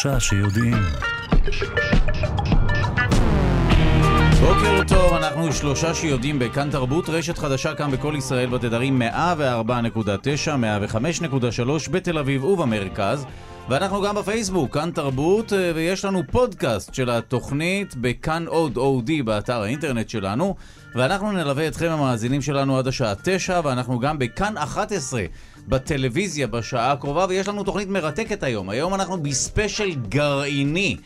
שלושה שיודעים. בוקר טוב, אנחנו שלושה שיודעים בכאן תרבות, רשת חדשה כאן בכל ישראל בתדרים 104.9, 105.3 בתל אביב ובמרכז. ואנחנו גם בפייסבוק, כאן תרבות, אה, ויש לנו פודקאסט של התוכנית בכאן עוד אודי באתר האינטרנט שלנו. ואנחנו נלווה אתכם המאזינים שלנו עד השעה 9, ואנחנו גם בכאן 11 בטלוויזיה בשעה הקרובה, ויש לנו תוכנית מרתקת היום. היום אנחנו בספיישל גרעיני.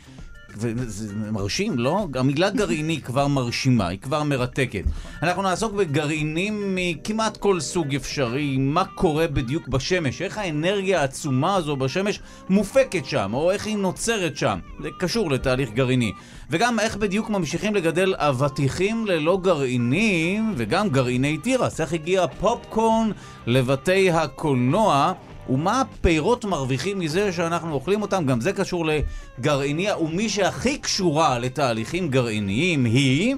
וזה מרשים, לא? המילה גרעיני כבר מרשימה, היא כבר מרתקת. אנחנו נעסוק בגרעינים מכמעט כל סוג אפשרי, מה קורה בדיוק בשמש, איך האנרגיה העצומה הזו בשמש מופקת שם, או איך היא נוצרת שם. זה קשור לתהליך גרעיני. וגם איך בדיוק ממשיכים לגדל אבטיחים ללא גרעינים, וגם גרעיני תירס. איך הגיע פופקורן לבתי הקולנוע. ומה הפירות מרוויחים מזה שאנחנו אוכלים אותם? גם זה קשור לגרעיניה, ומי שהכי קשורה לתהליכים גרעיניים היא...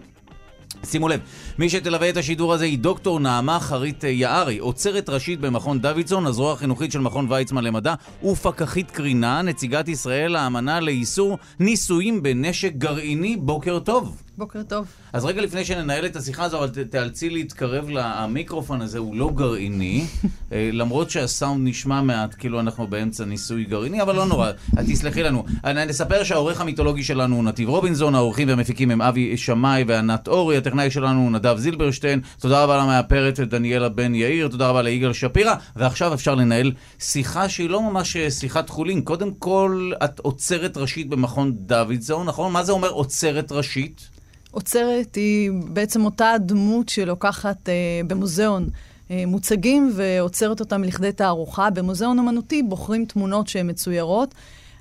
שימו לב, מי שתלווה את השידור הזה היא דוקטור נעמה חרית יערי, עוצרת ראשית במכון דוידסון, הזרוע החינוכית של מכון ויצמן למדע, ופקחית קרינה, נציגת ישראל לאמנה לאיסור ניסויים בנשק גרעיני. בוקר טוב. בוקר טוב. אז רגע לפני שננהל את השיחה הזו, אבל תיאלצי להתקרב למיקרופון הזה, הוא לא גרעיני, אה, למרות שהסאונד נשמע מעט כאילו אנחנו באמצע ניסוי גרעיני, אבל לא נורא, תסלחי לנו. נספר שהעורך המיתולוגי שלנו הוא נתיב רובינזון, העורכים והמפיקים הם אבי שמאי וענת אורי, הטכנאי שלנו הוא נדב זילברשטיין, תודה רבה למאפרת דניאלה בן יאיר, תודה רבה ליגאל שפירא, ועכשיו אפשר לנהל שיחה שהיא לא ממש אה, שיחת חולין. קודם כל, את עוצרת ראשית במכון דוידזון, נכון? מה זה אומר עוצרת ראשית? אוצרת היא בעצם אותה דמות שלוקחת אה, במוזיאון אה, מוצגים ועוצרת אותם לכדי תערוכה. במוזיאון אמנותי בוחרים תמונות שהן מצוירות.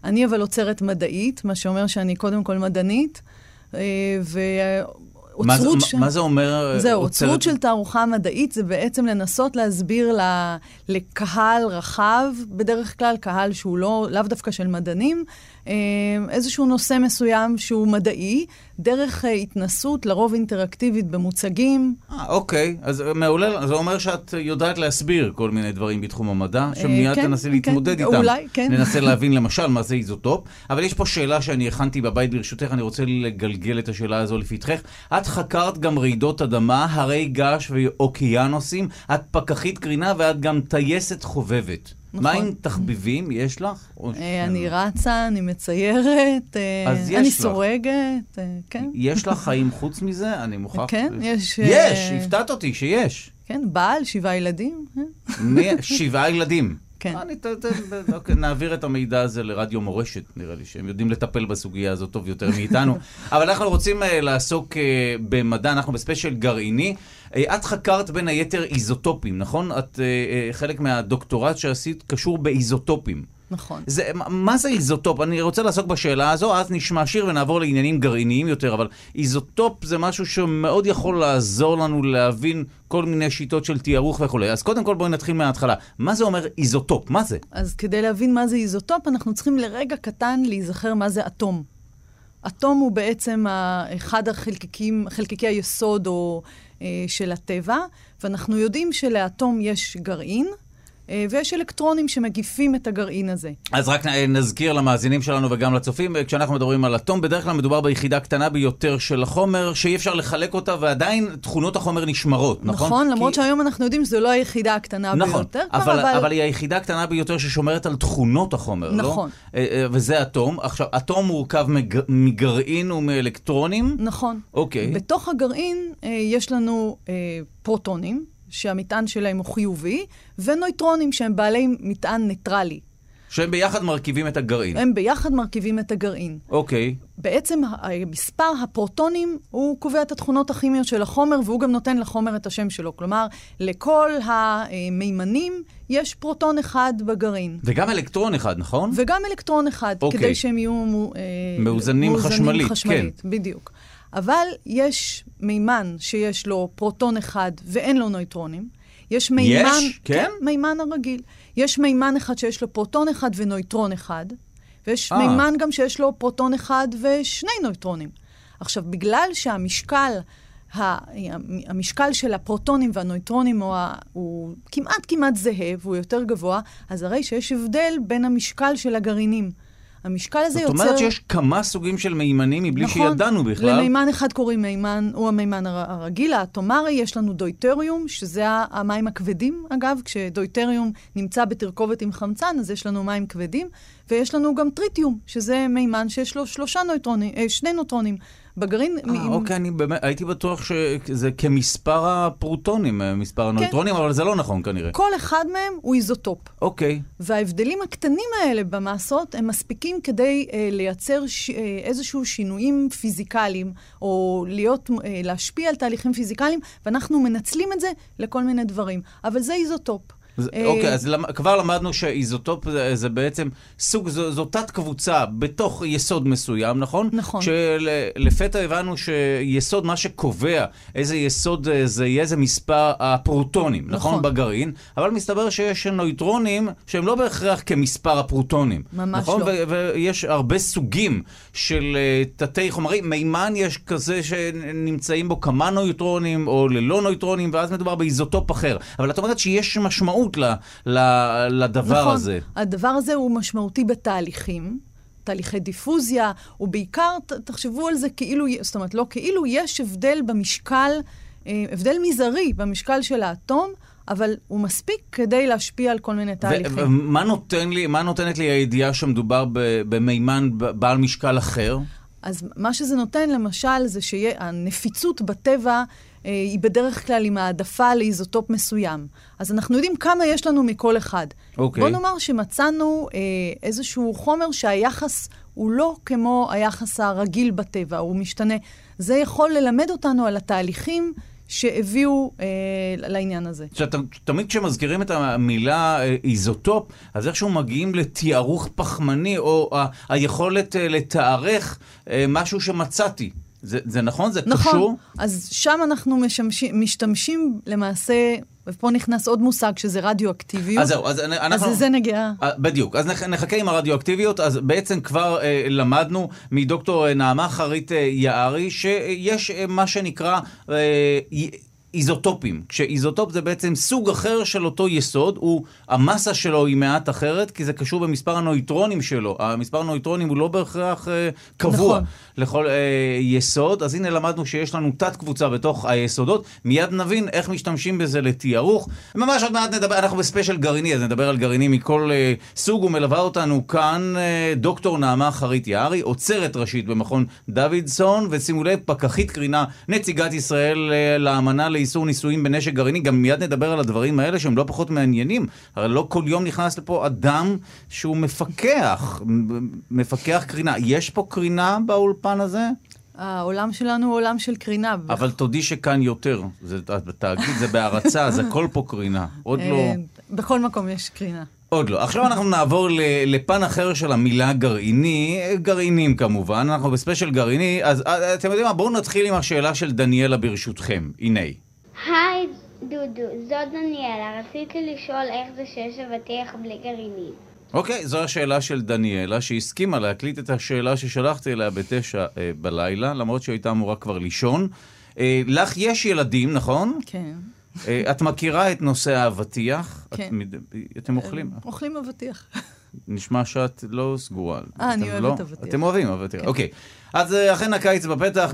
אני אבל עוצרת מדעית, מה שאומר שאני קודם כל מדענית. אה, ו... מה, זה, ש... מה זה אומר אה, זהו, עוצרת? עוצרות של תערוכה מדעית זה בעצם לנסות להסביר ל... לקהל רחב, בדרך כלל קהל שהוא לא, לאו דווקא של מדענים, איזשהו נושא מסוים שהוא מדעי, דרך אה, התנסות, לרוב אינטראקטיבית במוצגים. אה, אוקיי. אז מעולה, זה אומר שאת יודעת להסביר כל מיני דברים בתחום המדע, שמיד כן, תנסי להתמודד כן, איתם. אולי, כן. ננסה להבין למשל מה זה איזוטופ. אבל יש פה שאלה שאני הכנתי בבית ברשותך, אני רוצה לגלגל את השאלה הזו לפתחך. את חקרת גם רעידות אדמה, הרי געש ואוקיינוסים, את פקחית קרינה ואת גם טייסת חובבת. נכון. מה עם תחביבים? יש לך? אה, אני רצה, אני מציירת, אה, אני סורגת, אה, כן. יש לך חיים חוץ מזה? אני מוכרח... כן, יש. יש, הפתעת אותי שיש. כן, בעל, שבעה ילדים. שבעה ילדים. כן. אני, ת, ת, אוקיי, נעביר את המידע הזה לרדיו מורשת, נראה לי, שהם יודעים לטפל בסוגיה הזאת טוב יותר מאיתנו. אבל אנחנו רוצים uh, לעסוק uh, במדע, אנחנו בספיישל גרעיני. Uh, את חקרת בין היתר איזוטופים, נכון? את uh, uh, חלק מהדוקטורט שעשית קשור באיזוטופים. נכון. זה, מה זה איזוטופ? אני רוצה לעסוק בשאלה הזו, אז נשמע שיר ונעבור לעניינים גרעיניים יותר, אבל איזוטופ זה משהו שמאוד יכול לעזור לנו להבין כל מיני שיטות של תיארוך וכולי. אז קודם כל בואי נתחיל מההתחלה. מה זה אומר איזוטופ? מה זה? אז כדי להבין מה זה איזוטופ, אנחנו צריכים לרגע קטן להיזכר מה זה אטום. אטום הוא בעצם אחד החלקיקים, חלקיקי היסוד או, אה, של הטבע, ואנחנו יודעים שלאטום יש גרעין, אה, ויש אלקטרונים שמגיפים את הגרעין הזה. אז רק נזכיר למאזינים שלנו וגם לצופים, אה, כשאנחנו מדברים על אטום, בדרך כלל מדובר ביחידה קטנה ביותר של החומר, שאי אפשר לחלק אותה, ועדיין תכונות החומר נשמרות, נכון? נכון, למרות כי... שהיום אנחנו יודעים שזו לא היחידה הקטנה נכון, ביותר. אבל, אבל... אבל היא היחידה הקטנה ביותר ששומרת על תכונות החומר, נכון. לא? נכון. וזה אטום. עכשיו, אטום מורכב מג... מגרעין ומאלקטרונים? נכון. אוקיי. בתוך הגרעין יש לנו פרוטונים. שהמטען שלהם הוא חיובי, ונויטרונים שהם בעלי מטען ניטרלי. שהם ביחד מרכיבים את הגרעין. הם ביחד מרכיבים את הגרעין. אוקיי. בעצם מספר הפרוטונים, הוא קובע את התכונות הכימיות של החומר, והוא גם נותן לחומר את השם שלו. כלומר, לכל המימנים יש פרוטון אחד בגרעין. וגם אלקטרון אחד, נכון? וגם אלקטרון אחד, אוקיי. כדי שהם יהיו מאוזנים, מאוזנים חשמלית. חשמלית, כן. בדיוק. אבל יש מימן שיש לו פרוטון אחד ואין לו נויטרונים. יש מימן... יש? כן? כן, מימן הרגיל. יש מימן אחד שיש לו פרוטון אחד ונויטרון אחד, ויש 아. אה. מימן גם שיש לו פרוטון אחד ושני נויטרונים. עכשיו, בגלל שהמשקל, המשקל של הפרוטונים והנויטרונים הוא, הוא כמעט כמעט זהה והוא יותר גבוה, אז הרי שיש הבדל בין המשקל של הגרעינים. המשקל הזה יוצר... זאת אומרת שיש כמה סוגים של מימנים מבלי נכון, שידענו בכלל. למימן אחד קוראים מימן, הוא המימן הרגיל, האטומרי, יש לנו דויטריום, שזה המים הכבדים, אגב, כשדויטריום נמצא בתרכובת עם חמצן, אז יש לנו מים כבדים, ויש לנו גם טריטיום, שזה מימן שיש לו שלושה נויטרונים, אה, שני נוטרונים. בגרעין... אה, עם... אוקיי, אני באמת, הייתי בטוח שזה כמספר הפרוטונים, אה, מספר כן. הנויטרונים, כן. אבל זה לא נכון כנראה. כל אחד מהם הוא איזוטופ. אוקיי. וההבדלים הקטנים האלה במסות, הם מספיקים כדי אה, לייצר ש... אה, איזשהו שינויים פיזיקליים, או להיות, אה, להשפיע על תהליכים פיזיקליים, ואנחנו מנצלים את זה לכל מיני דברים. אבל זה איזוטופ. אה, אוקיי, אז כבר למדנו שאיזוטופ זה בעצם סוג, זו תת-קבוצה בתוך יסוד מסוים, נכון? נכון. שלפתע הבנו שיסוד, מה שקובע איזה יסוד זה יהיה, זה מספר הפרוטונים, נכון? נכון? בגרעין, אבל מסתבר שיש נויטרונים שהם לא בהכרח כמספר הפרוטונים. ממש נכון? לא. ויש הרבה סוגים של אה, תתי חומרים. מימן יש כזה שנמצאים בו כמה נויטרונים, או ללא נויטרונים, ואז מדובר באיזוטופ אחר. אבל את אומרת שיש משמעות. משמעות ל, ל, לדבר נכון. הזה. נכון, הדבר הזה הוא משמעותי בתהליכים. תהליכי דיפוזיה, ובעיקר, ת, תחשבו על זה כאילו, זאת אומרת, לא כאילו, יש הבדל במשקל, אה, הבדל מזערי במשקל של האטום, אבל הוא מספיק כדי להשפיע על כל מיני תהליכים. ומה נותן לי, מה נותנת לי הידיעה שמדובר במימן בעל משקל אחר? אז מה שזה נותן, למשל, זה שהנפיצות בטבע היא בדרך כלל עם העדפה לאיזוטופ מסוים. אז אנחנו יודעים כמה יש לנו מכל אחד. אוקיי. בוא נאמר שמצאנו אה, איזשהו חומר שהיחס הוא לא כמו היחס הרגיל בטבע, הוא משתנה. זה יכול ללמד אותנו על התהליכים שהביאו אה, לעניין הזה. שאת, תמיד כשמזכירים את המילה אה, איזוטופ, אז איכשהו מגיעים לתיארוך פחמני, או ה, היכולת אה, לתארך אה, משהו שמצאתי. זה, זה נכון? זה נכון. קשור? נכון. אז שם אנחנו משמשים, משתמשים למעשה, ופה נכנס עוד מושג שזה רדיואקטיביות. אז זהו, אז אנחנו... אז לזה נגיע. אה, בדיוק. אז נחכה עם הרדיואקטיביות. אז בעצם כבר אה, למדנו מדוקטור נעמה חרית אה, יערי, שיש אה, מה שנקרא... אה, איזוטופים. כשאיזוטופ זה בעצם סוג אחר של אותו יסוד, הוא, המסה שלו היא מעט אחרת, כי זה קשור במספר הנויטרונים שלו. המספר הנויטרונים הוא לא בהכרח אה, קבוע נכון. לכל אה, יסוד. אז הנה למדנו שיש לנו תת קבוצה בתוך היסודות. מיד נבין איך משתמשים בזה לתיארוך. ממש עוד מעט נדבר, אנחנו בספיישל גרעיני, אז נדבר על גרעינים מכל אה, סוג. ומלווה אותנו כאן אה, דוקטור נעמה חרית יערי, עוצרת ראשית במכון דוידסון, ושימו לב, פקחית קרינה, נציגת ישראל אה, לאמנה לאיסור ניסויים בנשק גרעיני. גם מיד נדבר על הדברים האלה שהם לא פחות מעניינים. הרי לא כל יום נכנס לפה אדם שהוא מפקח, מפקח קרינה. יש פה קרינה באולפן הזה? העולם שלנו הוא עולם של קרינה. אבל תודי שכאן יותר. זה, תאגיד זה בהערצה, אז הכל פה קרינה. עוד לא... אה, בכל מקום יש קרינה. עוד לא. עכשיו אנחנו נעבור לפן אחר של המילה גרעיני, גרעינים כמובן, אנחנו בספיישל גרעיני, אז אה, אתם יודעים מה, בואו נתחיל עם השאלה של דניאלה ברשותכם. הנה. היי דודו, זאת דניאלה, רציתי לשאול איך זה שיש אבטיח בלי גרעינים. אוקיי, זו השאלה של דניאלה, שהסכימה להקליט את השאלה ששלחתי אליה בתשע אה, בלילה, למרות שהיא הייתה אמורה כבר לישון. אה, לך יש ילדים, נכון? כן. אה, את מכירה את נושא האבטיח? כן. את, אתם אוכלים? אה, אוכלים אבטיח. נשמע שאת לא סגורה. אה, אני אוהבת לא? אבטיח. אתם אוהבים אבטיח, כן. אוקיי. אז אה, אכן הקיץ בפתח,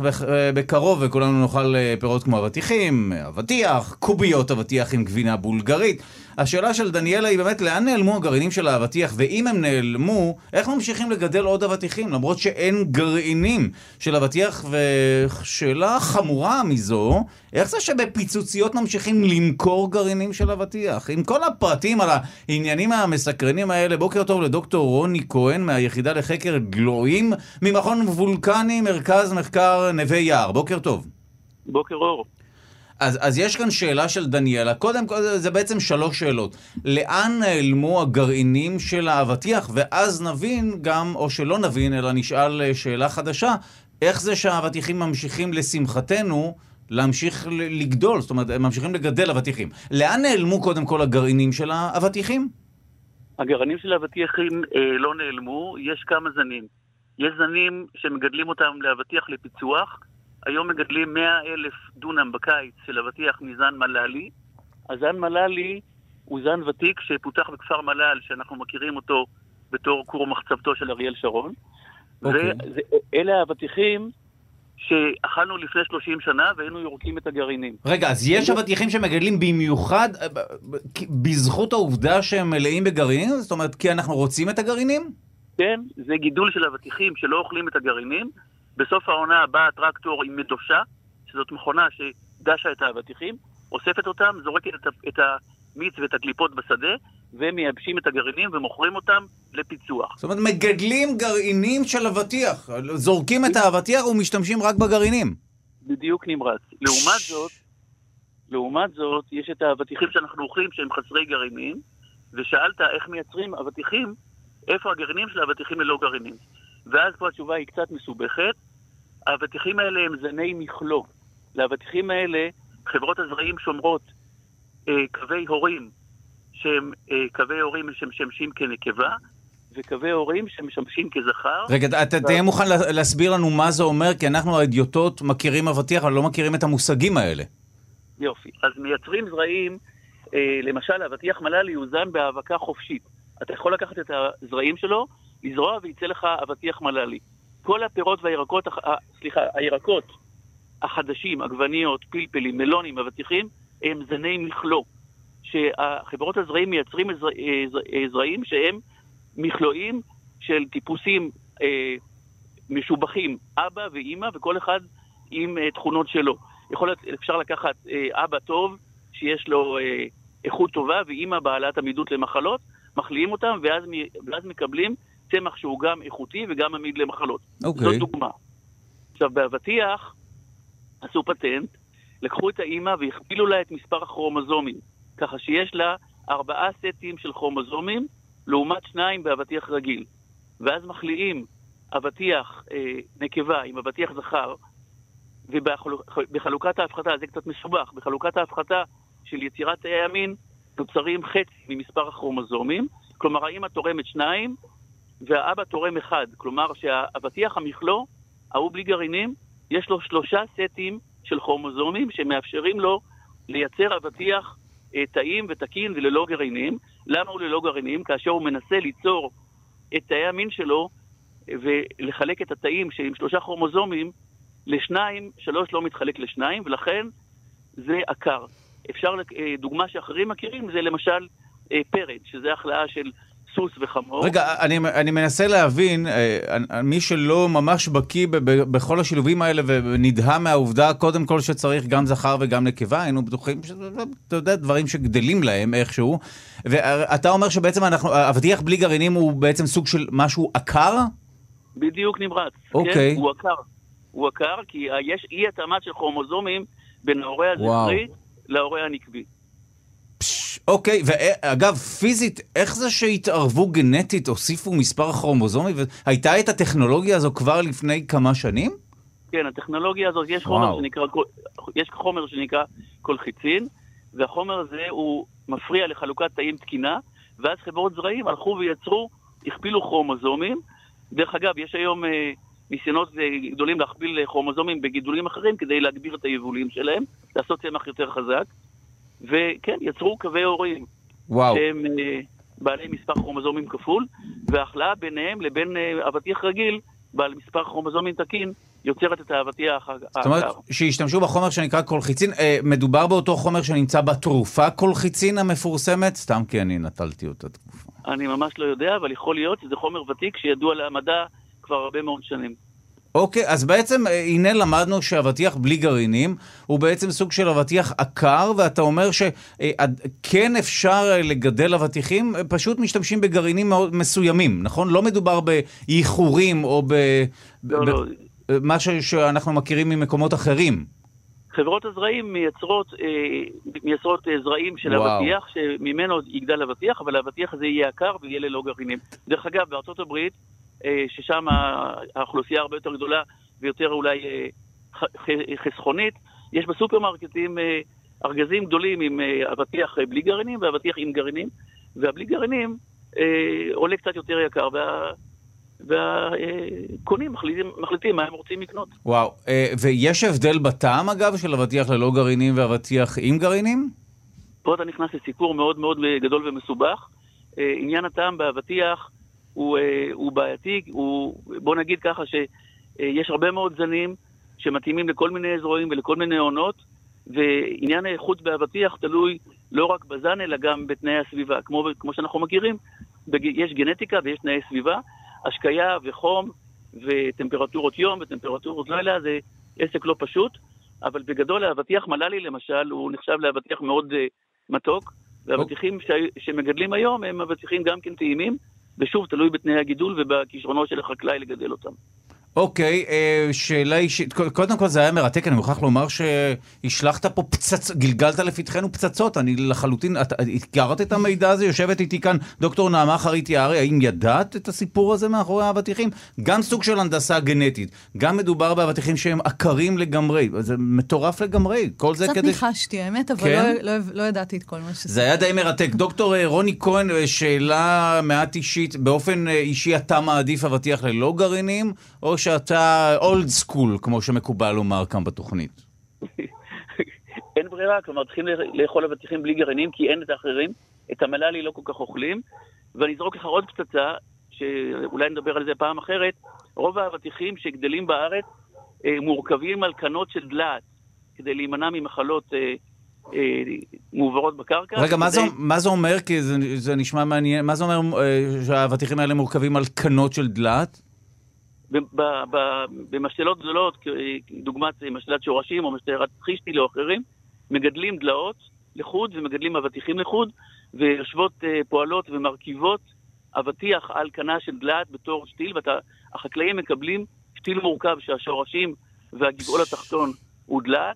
בקרוב וכולנו נאכל פירות כמו אבטיחים, אבטיח, קוביות אבטיח עם גבינה בולגרית. השאלה של דניאלה היא באמת לאן נעלמו הגרעינים של האבטיח, ואם הם נעלמו, איך ממשיכים לגדל עוד אבטיחים, למרות שאין גרעינים של אבטיח, ושאלה חמורה מזו, איך זה שבפיצוציות ממשיכים למכור גרעינים של אבטיח? עם כל הפרטים על העניינים המסקרנים האלה, בוקר טוב לדוקטור רוני כהן מהיחידה לחקר גלויים ממכון וולקני, מרכז מחקר נווה יער. בוקר טוב. בוקר אור. אז, אז יש כאן שאלה של דניאלה. קודם כל, זה בעצם שלוש שאלות. לאן נעלמו הגרעינים של האבטיח? ואז נבין גם, או שלא נבין, אלא נשאל אה, שאלה חדשה, איך זה שהאבטיחים ממשיכים, לשמחתנו, להמשיך לגדול? זאת אומרת, הם ממשיכים לגדל אבטיחים. לאן נעלמו קודם כל הגרעינים של האבטיחים? הגרעינים של האבטיחים אה, לא נעלמו, יש כמה זנים. יש זנים שמגדלים אותם לאבטיח לפיצוח, היום מגדלים 100 אלף דונם בקיץ של אבטיח מזן מלאלי. הזן מלאלי הוא זן ותיק שפותח בכפר מלאל, שאנחנו מכירים אותו בתור כור מחצבתו של אריאל שרון. אוקיי. ואלה האבטיחים שאכלנו לפני 30 שנה והיינו יורקים את הגרעינים. רגע, אז יש אבטיחים שמגדלים במיוחד אה, בזכות העובדה שהם מלאים בגרעינים? זאת אומרת, כי אנחנו רוצים את הגרעינים? כן, זה גידול של אבטיחים שלא אוכלים את הגרעינים. בסוף העונה בא הטרקטור עם מדושה, שזאת מכונה שדשה את האבטיחים, אוספת אותם, זורקת את, את המיץ ואת הקליפות בשדה, ומייבשים את הגרעינים ומוכרים אותם לפיצוח. זאת אומרת, מגדלים גרעינים של אבטיח. זורקים את האבטיח ומשתמשים רק בגרעינים. בדיוק נמרץ. לעומת זאת, לעומת זאת, יש את האבטיחים שאנחנו אוכלים שהם חסרי גרעינים, ושאלת איך מייצרים אבטיחים, איפה הגרעינים של האבטיחים ללא גרעינים. ואז פה התשובה היא קצת מסובכת. האבטיחים האלה הם זני מכלוא. לאבטיחים האלה חברות הזרעים שומרות אה, קווי הורים שהם אה, קווי הורים שמשמשים כנקבה, וקווי הורים שמשמשים כזכר. רגע, אתה תהיה מוכן לה- להסביר לנו מה זה אומר? כי אנחנו האדיוטות מכירים אבטיח, אבל לא מכירים את המושגים האלה. יופי. אז מייצרים זרעים, אה, למשל, אבטיח מלאלי הוא זן בהאבקה חופשית. אתה יכול לקחת את הזרעים שלו, לזרוע ויצא לך אבטיח מלאלי. כל הפירות והירקות, סליחה, הירקות החדשים, עגבניות, פלפלים, מלונים, אבטיחים, הם זני מכלוא. שחברות הזרעים מייצרים אה, אה, זרעים שהם מכלואים של טיפוסים אה, משובחים, אבא ואימא, וכל אחד עם אה, תכונות שלו. יכול להיות, אפשר לקחת אה, אבא טוב, שיש לו אה, איכות טובה, ואימא בעלת עמידות למחלות, מחליאים אותם, ואז, ואז מקבלים צמח שהוא גם איכותי וגם עמיד למחלות. אוקיי. זאת דוגמה. עכשיו, באבטיח עשו פטנט, לקחו את האימא והכפילו לה את מספר הכרומוזומים, ככה שיש לה ארבעה סטים של כרומוזומים, לעומת שניים באבטיח רגיל. ואז מחליאים אבטיח אה, נקבה עם אבטיח זכר, ובחלוקת ההפחתה, זה קצת מסובך, בחלוקת ההפחתה של יצירת תאי המין נוצרים חצי ממספר הכרומוזומים, כלומר האמא תורמת שניים והאבא תורם אחד, כלומר שהאבטיח המכלוא, ההוא בלי גרעינים, יש לו שלושה סטים של כרומוזומים שמאפשרים לו לייצר אבטיח אה, טעים ותקין וללא גרעינים. למה הוא ללא גרעינים? כאשר הוא מנסה ליצור את תאי המין שלו אה, ולחלק את התאים שעם שלושה כרומוזומים לשניים, שלוש לא מתחלק לשניים, ולכן זה עקר. אפשר, אה, דוגמה שאחרים מכירים זה למשל אה, פרד, שזה החלאה של סוס וחמור. רגע, אני, אני מנסה להבין, אה, מי שלא ממש בקיא בכל השילובים האלה ונדהם מהעובדה, קודם כל שצריך גם זכר וגם נקבה, היינו בטוחים שזה, אתה יודע, דברים שגדלים להם איכשהו. ואתה אומר שבעצם אנחנו, אבטיח בלי גרעינים הוא בעצם סוג של משהו עקר? בדיוק נמרץ. אוקיי. כן, הוא עקר. הוא עקר כי יש אי התאמה של כרומוזומים בין ההורה. הזכרי להורה הנקבי. פש, אוקיי, ואגב, פיזית, איך זה שהתערבו גנטית, הוסיפו מספר כרומוזומי, והייתה את הטכנולוגיה הזו כבר לפני כמה שנים? כן, הטכנולוגיה הזאת, יש וואו. חומר שנקרא, יש חומר שנקרא קולחיצין, והחומר הזה הוא מפריע לחלוקת תאים תקינה, ואז חברות זרעים הלכו ויצרו, הכפילו כרומוזומים. דרך אגב, יש היום אה, ניסיונות אה, גדולים להכפיל אה, כרומוזומים בגידולים אחרים כדי להגביר את היבולים שלהם, לעשות צמח יותר חזק. וכן, יצרו קווי הורים. וואו. שהם אה, בעלי מספר כרומוזומים כפול, וההכלאה ביניהם לבין אבטיח רגיל, בעל מספר כרומוזומים תקין, יוצרת את האבטיח העקר. זאת אומרת, שהשתמשו בחומר שנקרא קולחיצין, מדובר באותו חומר שנמצא בתרופה קולחיצין המפורסמת? סתם כי אני נטלתי אותה תקופה. אני ממש לא יודע, אבל יכול להיות שזה חומר ותיק שידוע למדע כבר הרבה מאוד שנים. אוקיי, אז בעצם, אה, הנה למדנו שאבטיח בלי גרעינים הוא בעצם סוג של אבטיח עקר, ואתה אומר שכן אפשר אה, לגדל אבטיחים, אה, פשוט משתמשים בגרעינים מאוד מסוימים, נכון? לא מדובר בייחורים או ב... לא, ב- לא. אה, משהו שאנחנו מכירים ממקומות אחרים. חברות הזרעים מייצרות, אה, מייצרות אה, זרעים של וואו. אבטיח, שממנו יגדל אבטיח, אבל האבטיח הזה יהיה עקר ויהיה ללא גרעינים. דרך אגב, בארצות הברית, אה, ששם ה- האוכלוסייה הרבה יותר גדולה ויותר אולי אה, חסכונית, יש בסופרמרקטים אה, ארגזים גדולים עם אה, אבטיח אה, בלי גרעינים ואבטיח עם גרעינים, והבלי גרעינים אה, עולה קצת יותר יקר, וה... והקונים מחליטים, מחליטים מה הם רוצים לקנות. וואו, אה, ויש הבדל בטעם אגב של אבטיח ללא גרעינים ואבטיח עם גרעינים? פה אתה נכנס לסיפור מאוד מאוד גדול ומסובך. אה, עניין הטעם באבטיח הוא, אה, הוא בעייתי, הוא, בוא נגיד ככה שיש הרבה מאוד זנים שמתאימים לכל מיני אזורים ולכל מיני עונות, ועניין האיכות באבטיח תלוי לא רק בזן, אלא גם בתנאי הסביבה. כמו, כמו שאנחנו מכירים, יש גנטיקה ויש תנאי סביבה, השקיה וחום וטמפרטורות יום וטמפרטורות לילה זה עסק לא פשוט, אבל בגדול האבטיח מלאלי למשל, הוא נחשב לאבטיח מאוד uh, מתוק, והאבטיחים ש... שמגדלים היום הם אבטיחים גם כן טעימים, ושוב, תלוי בתנאי הגידול ובכישרונו של החקלאי לגדל אותם. אוקיי, אה, שאלה אישית, קודם כל זה היה מרתק, אני מוכרח לומר שהשלכת פה פצצות, גלגלת לפתחנו פצצות, אני לחלוטין, את הכרת את המידע הזה? יושבת איתי כאן דוקטור נעמה חרית יערי, האם ידעת את הסיפור הזה מאחורי האבטיחים? גם סוג של הנדסה גנטית, גם מדובר באבטיחים שהם עקרים לגמרי, זה מטורף לגמרי, כל זה כדי... קצת ניחשתי, האמת, אבל כן? לא, לא, לא ידעתי את כל מה שזה. זה היה די מרתק. דוקטור אה, רוני כהן, אה, שאלה מעט אישית, באופן אישי אתה מעדיף אבטיח ללא גרעינים, או שאתה אולד סקול, כמו שמקובל לומר כאן בתוכנית? אין ברירה, כלומר צריכים לאכול אבטיחים בלי גרעינים, כי אין את האחרים. את המלאלי לא כל כך אוכלים. ואני אזרוק לך עוד פצצה, שאולי נדבר על זה פעם אחרת. רוב האבטיחים שגדלים בארץ אה, מורכבים על קנות של דלעת, כדי להימנע ממחלות אה, אה, מועברות בקרקע. רגע, מה, זה, מה זה אומר? כי זה, זה נשמע מעניין. מה זה אומר אה, שהאבטיחים האלה מורכבים על קנות של דלעת? במשתלות גדולות, דוגמת משתלת שורשים או משתלת חישטיל או אחרים, מגדלים דלאות לחוד ומגדלים אבטיחים לחוד, ויושבות אה, פועלות ומרכיבות אבטיח על קנה של דלעת בתור שתיל, והחקלאים מקבלים שתיל מורכב שהשורשים והגבעול התחתון הוא דלעת,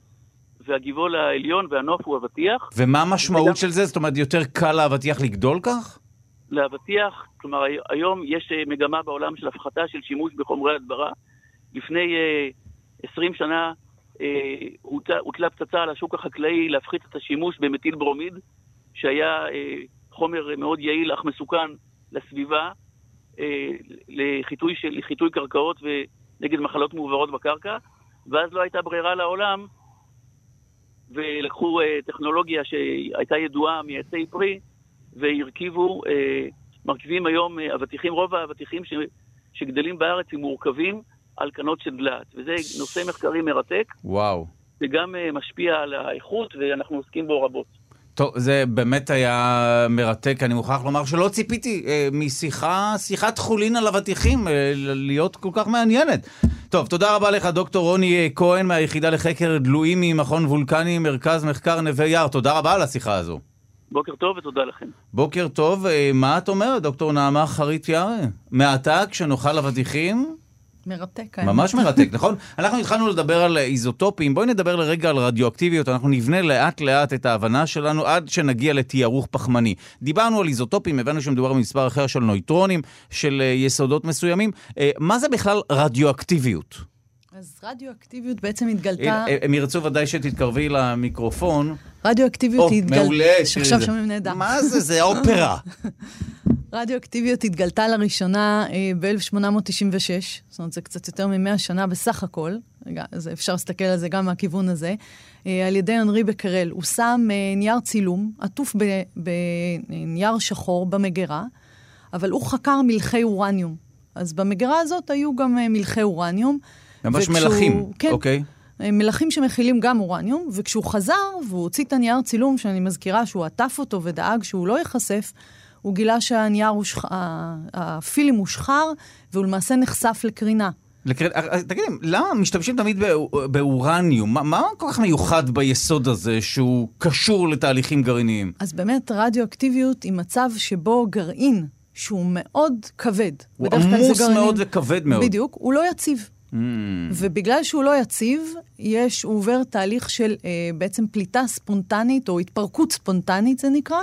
והגבעול העליון והנוף הוא אבטיח. ומה המשמעות וגם... של זה? זאת אומרת, יותר קל לאבטיח לגדול כך? לאבטיח, כלומר היום יש אה, מגמה בעולם של הפחתה של שימוש בחומרי הדברה. לפני uh, 20 שנה uh, הוטלה פצצה על השוק החקלאי להפחית את השימוש במטיל ברומיד, שהיה uh, חומר מאוד יעיל אך מסוכן לסביבה, uh, לחיטוי, של, לחיטוי קרקעות ונגד מחלות מעוברות בקרקע, ואז לא הייתה ברירה לעולם, ולקחו uh, טכנולוגיה שהייתה ידועה מעצי פרי, והרכיבו, אה, מרכיבים היום אה, אבטיחים, רוב האבטיחים ש, שגדלים בארץ הם מורכבים על קנות של דלעת, וזה נושא מחקרי מרתק. וואו. וגם אה, משפיע על האיכות, ואנחנו עוסקים בו רבות. טוב, זה באמת היה מרתק, אני מוכרח לומר שלא ציפיתי אה, משיחה, שיחת חולין על אבטיחים, אה, להיות כל כך מעניינת. טוב, תודה רבה לך, דוקטור רוני אה, כהן מהיחידה לחקר דלויים ממכון וולקני, מרכז מחקר נווה יער. תודה רבה על השיחה הזו. בוקר טוב ותודה לכם. בוקר טוב, אה, מה את אומרת, דוקטור נעמה חרית יערה? מעתה כשנאכל אבטיחים? מרתק. ממש מרתק, נכון? אנחנו התחלנו לדבר על איזוטופים, בואי נדבר לרגע על רדיואקטיביות, אנחנו נבנה לאט לאט את ההבנה שלנו עד שנגיע לתיארוך פחמני. דיברנו על איזוטופים, הבנו שמדובר במספר אחר של נויטרונים, של אה, יסודות מסוימים. אה, מה זה בכלל רדיואקטיביות? אז רדיואקטיביות בעצם התגלתה... הם ירצו ודאי שתתקרבי למיקרופון. רדיואקטיביות התגלתה... או, מעולה. שעכשיו שומעים נהדר. מה זה? זה אופרה. רדיואקטיביות התגלתה לראשונה אה, ב-1896, זאת אומרת, זה קצת יותר מ-100 שנה בסך הכל. אז אפשר להסתכל על זה גם מהכיוון הזה. אה, על ידי אנרי בקרל. הוא שם אה, נייר צילום עטוף בנייר שחור במגירה, אבל הוא חקר מלחי אורניום. אז במגירה הזאת היו גם מלחי אורניום. ממש וכשהוא, מלחים, כן, אוקיי. מלחים שמכילים גם אורניום, וכשהוא חזר והוא הוציא את הנייר צילום, שאני מזכירה שהוא עטף אותו ודאג שהוא לא ייחשף, הוא גילה שהנייר הושח... הפילים הושחר, והוא למעשה נחשף לקרינה. לקר... אה, אה, תגידי, למה משתמשים תמיד באורניום? מה, מה כל כך מיוחד ביסוד הזה שהוא קשור לתהליכים גרעיניים? אז באמת רדיואקטיביות היא מצב שבו גרעין, שהוא מאוד כבד, הוא עמוס מאוד וכבד מאוד. בדיוק, הוא לא יציב. Mm. ובגלל שהוא לא יציב, יש, הוא עובר תהליך של אה, בעצם פליטה ספונטנית, או התפרקות ספונטנית זה נקרא,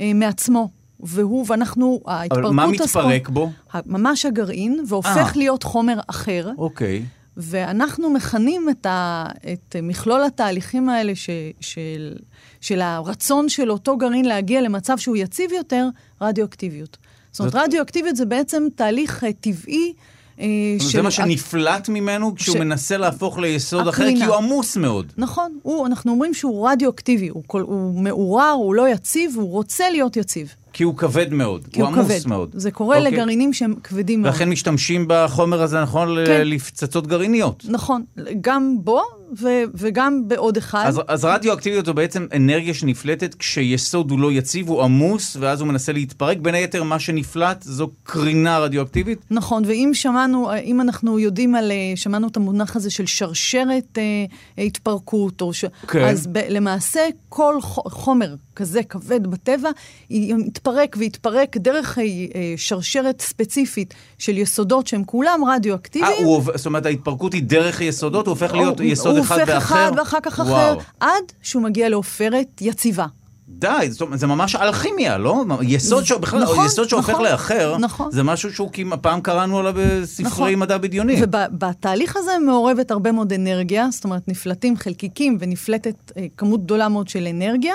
אה, מעצמו. והוא, ואנחנו, ההתפרקות... אבל מה מתפרק הספונ... בו? ממש הגרעין, והופך 아. להיות חומר אחר. אוקיי. ואנחנו מכנים את, ה, את מכלול התהליכים האלה ש, של, של הרצון של אותו גרעין להגיע למצב שהוא יציב יותר, רדיואקטיביות. זאת אומרת. רדיואקטיביות זה בעצם תהליך אה, טבעי אה, זה מה שנפלט ממנו כשהוא ש... מנסה להפוך ליסוד אחר, כי הוא עמוס מאוד. נכון, הוא, אנחנו אומרים שהוא רדיואקטיבי, הוא, כל, הוא מעורר, הוא לא יציב, הוא רוצה להיות יציב. כי הוא כבד מאוד, הוא הוא עמוס כבד. מאוד. זה קורה אוקיי. לגרעינים שהם כבדים מאוד. לכן משתמשים בחומר הזה, נכון, כן. לפצצות גרעיניות. נכון, גם בו ו- וגם בעוד אחד. אז, אז רדיואקטיביות זו בעצם אנרגיה שנפלטת כשיסוד הוא לא יציב, הוא עמוס, ואז הוא מנסה להתפרק. בין היתר, מה שנפלט זו קרינה רדיואקטיבית. נכון, ואם שמענו, אם אנחנו יודעים על, אה, שמענו את המונח הזה של שרשרת אה, התפרקות, או ש... כן. אז ב, למעשה כל חומר כזה כבד בטבע יתפרק ויתפרק דרך אה, אה, שרשרת ספציפית של יסודות שהם כולם אה, רדיואקטיביים. הוא עוב- זאת אומרת, ההתפרקות היא דרך היסודות, הוא הופך להיות הוא- יסוד אחד הוא הופך ואחר. אחד ואחר כך אחר, וואו. עד שהוא מגיע לעופרת יציבה. די, זאת אומרת, זה ממש אלכימיה, לא? יסוד זה- שבכלל, נכון, יסוד שהופך נכון, לאחר, נכון. זה משהו שהוא כמעט, פעם קראנו עליו בספרי נכון. מדע בדיוני. ובתהליך הזה מעורבת הרבה מאוד אנרגיה, זאת אומרת, נפלטים חלקיקים ונפלטת אה, כמות גדולה מאוד של אנרגיה.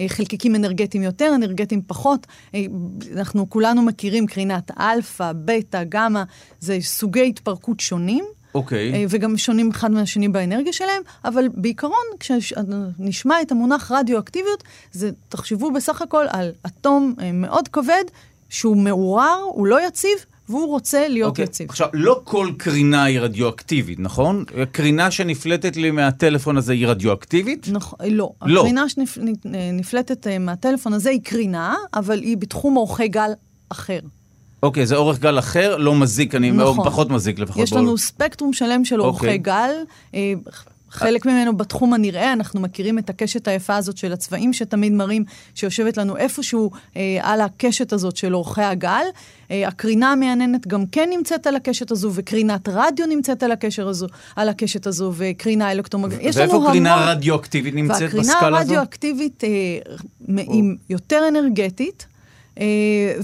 אה, חלקיקים אנרגטיים יותר, אנרגטיים פחות. אה, אנחנו כולנו מכירים קרינת אלפא, בטא, גמא, זה סוגי התפרקות שונים. אוקיי. אה, וגם שונים אחד מהשני באנרגיה שלהם, אבל בעיקרון, כשנשמע את המונח רדיואקטיביות, זה, תחשבו בסך הכל על אטום אה, מאוד כבד, שהוא מעורר, הוא לא יציב, והוא רוצה להיות אוקיי. יציב. עכשיו, לא כל קרינה היא רדיואקטיבית, נכון? קרינה שנפלטת לי מהטלפון הזה היא רדיואקטיבית? נכון, לא. לא. הקרינה שנפלטת אה, מהטלפון הזה היא קרינה, אבל היא בתחום אורכי גל אחר. אוקיי, זה אורך גל אחר, לא מזיק, אני נכון. פחות מזיק לפחות. יש לנו ספקטרום שלם של אורכי אוקיי. גל. אה, חלק ממנו בתחום הנראה, אנחנו מכירים את הקשת היפה הזאת של הצבעים שתמיד מראים, שיושבת לנו איפשהו אה, על הקשת הזאת של אורכי הגל. אה, הקרינה המעניינת גם כן נמצאת על הקשת הזו, וקרינת רדיו נמצאת על, הקשר הזו, על הקשת הזו, וקרינה אלקטרומגנטית. יש לנו ואיפה קרינה המון- רדיואקטיבית נמצאת והקרינה בסקאלה הזו? הרדיואקטיבית אה, מ- היא יותר אנרגטית,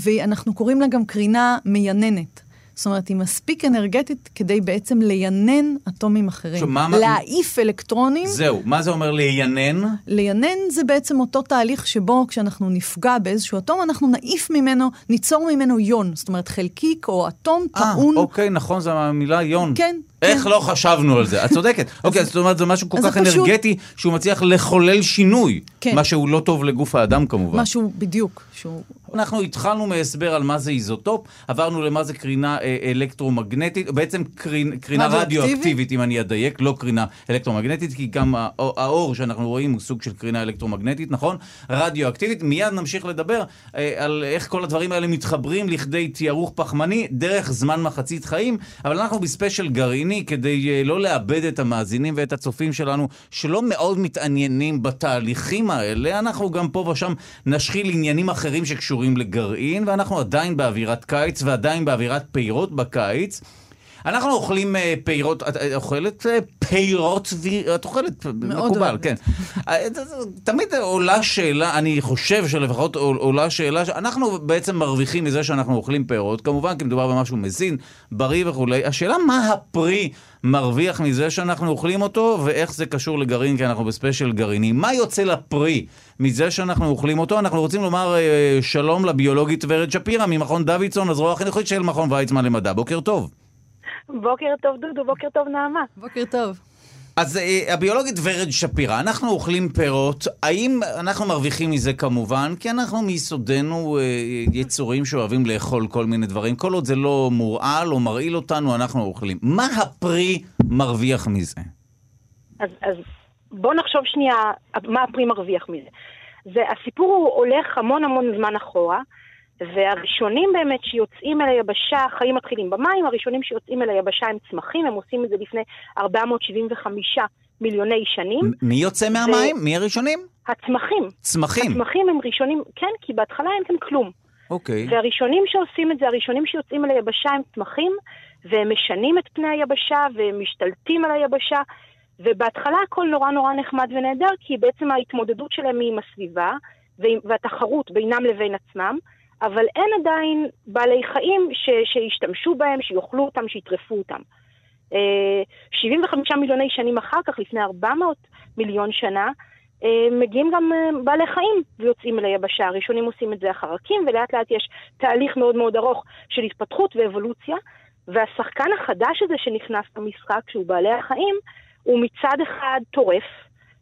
ואנחנו קוראים לה גם קרינה מייננת. זאת אומרת, היא מספיק אנרגטית כדי בעצם ליינן אטומים אחרים. עכשיו, מה- מה- להעיף אלקטרונים. זהו, מה זה אומר ליינן? ליינן זה בעצם אותו תהליך שבו כשאנחנו נפגע באיזשהו אטום, אנחנו נעיף ממנו, ניצור ממנו יון. זאת אומרת, חלקיק או אטום אה, טעון. אוקיי, נכון, זו המילה יון. כן, איך כן. לא חשבנו על זה? את צודקת. אוקיי, זאת אומרת, זה משהו כל אז כך פשוט- אנרגטי, שהוא מצליח לחולל שינוי. כן. מה שהוא לא טוב לגוף האדם כמובן. משהו בדיוק, שהוא... אנחנו התחלנו מהסבר על מה זה איזוטופ, עברנו למה זה קרינה אה, אלקטרומגנטית, בעצם קרינה, קרינה רדיואקטיבית. אם אני אדייק, לא קרינה אלקטרומגנטית, כי גם האור, האור שאנחנו רואים הוא סוג של קרינה אלקטרומגנטית, נכון? רדיואקטיבית. מיד נמשיך לדבר אה, על איך כל הדברים האלה מתחברים לכדי תיארוך פחמני דרך זמן מחצית חיים, אבל אנחנו בספיישל גרעיני כדי אה, לא לאבד את המאזינים ואת הצופים שלנו, שלא מאוד מתעניינים בתהליכים האלה. אנחנו גם פה ושם נשחיל עניינים אחרים שקשורים לגרעין, ואנחנו עדיין באווירת קיץ ועדיין באווירת פירות בקיץ. אנחנו אוכלים אה, פירות, את את אוכלת אה, פירות, את אוכלת, מקובל. כן. אה, תמיד עולה שאלה, אני חושב שלפחות עול- עולה שאלה, אנחנו בעצם מרוויחים מזה שאנחנו אוכלים פירות, כמובן כי מדובר במשהו מזין, בריא וכולי. השאלה מה הפרי מרוויח מזה שאנחנו אוכלים אותו, ואיך זה קשור לגרעין, כי אנחנו בספיישל גרעיני. מה יוצא לפרי מזה שאנחנו אוכלים אותו? אנחנו רוצים לומר אה, שלום לביולוגית ורד שפירא ממכון דוידסון, הזרוע החינוכית של מכון ויצמן למדע. בוקר טוב. בוקר טוב דודו, בוקר טוב נעמה. בוקר טוב. אז אה, הביולוגית ורד שפירא, אנחנו אוכלים פירות, האם אנחנו מרוויחים מזה כמובן? כי אנחנו מיסודנו אה, יצורים שאוהבים לאכול כל מיני דברים. כל עוד זה לא מורעל או מרעיל אותנו, אנחנו אוכלים. מה הפרי מרוויח מזה? אז, אז בוא נחשוב שנייה מה הפרי מרוויח מזה. זה, הסיפור הוא הולך המון המון זמן אחורה, והראשונים באמת שיוצאים אל היבשה, החיים מתחילים במים, הראשונים שיוצאים אל היבשה הם צמחים, הם עושים את זה לפני 475 מיליוני שנים. מי יוצא מהמים? מי הראשונים? הצמחים. צמחים. הצמחים הם ראשונים, כן, כי בהתחלה אין כאן כלום. אוקיי. והראשונים שעושים את זה, הראשונים שיוצאים אל היבשה הם צמחים, והם משנים את פני היבשה, והם משתלטים על היבשה, ובהתחלה הכל נורא נורא נחמד ונהדר, כי בעצם ההתמודדות שלהם היא עם הסביבה, והתחרות בינם לבין עצמם, אבל אין עדיין בעלי חיים ש, שישתמשו בהם, שיאכלו אותם, שיטרפו אותם. אה, 75 מיליוני שנים אחר כך, לפני 400 מיליון שנה, אה, מגיעים גם אה, בעלי חיים ויוצאים אל היבשה. הראשונים עושים את זה החרקים, ולאט לאט יש תהליך מאוד מאוד ארוך של התפתחות ואבולוציה, והשחקן החדש הזה שנכנס למשחק, שהוא בעלי החיים, הוא מצד אחד טורף,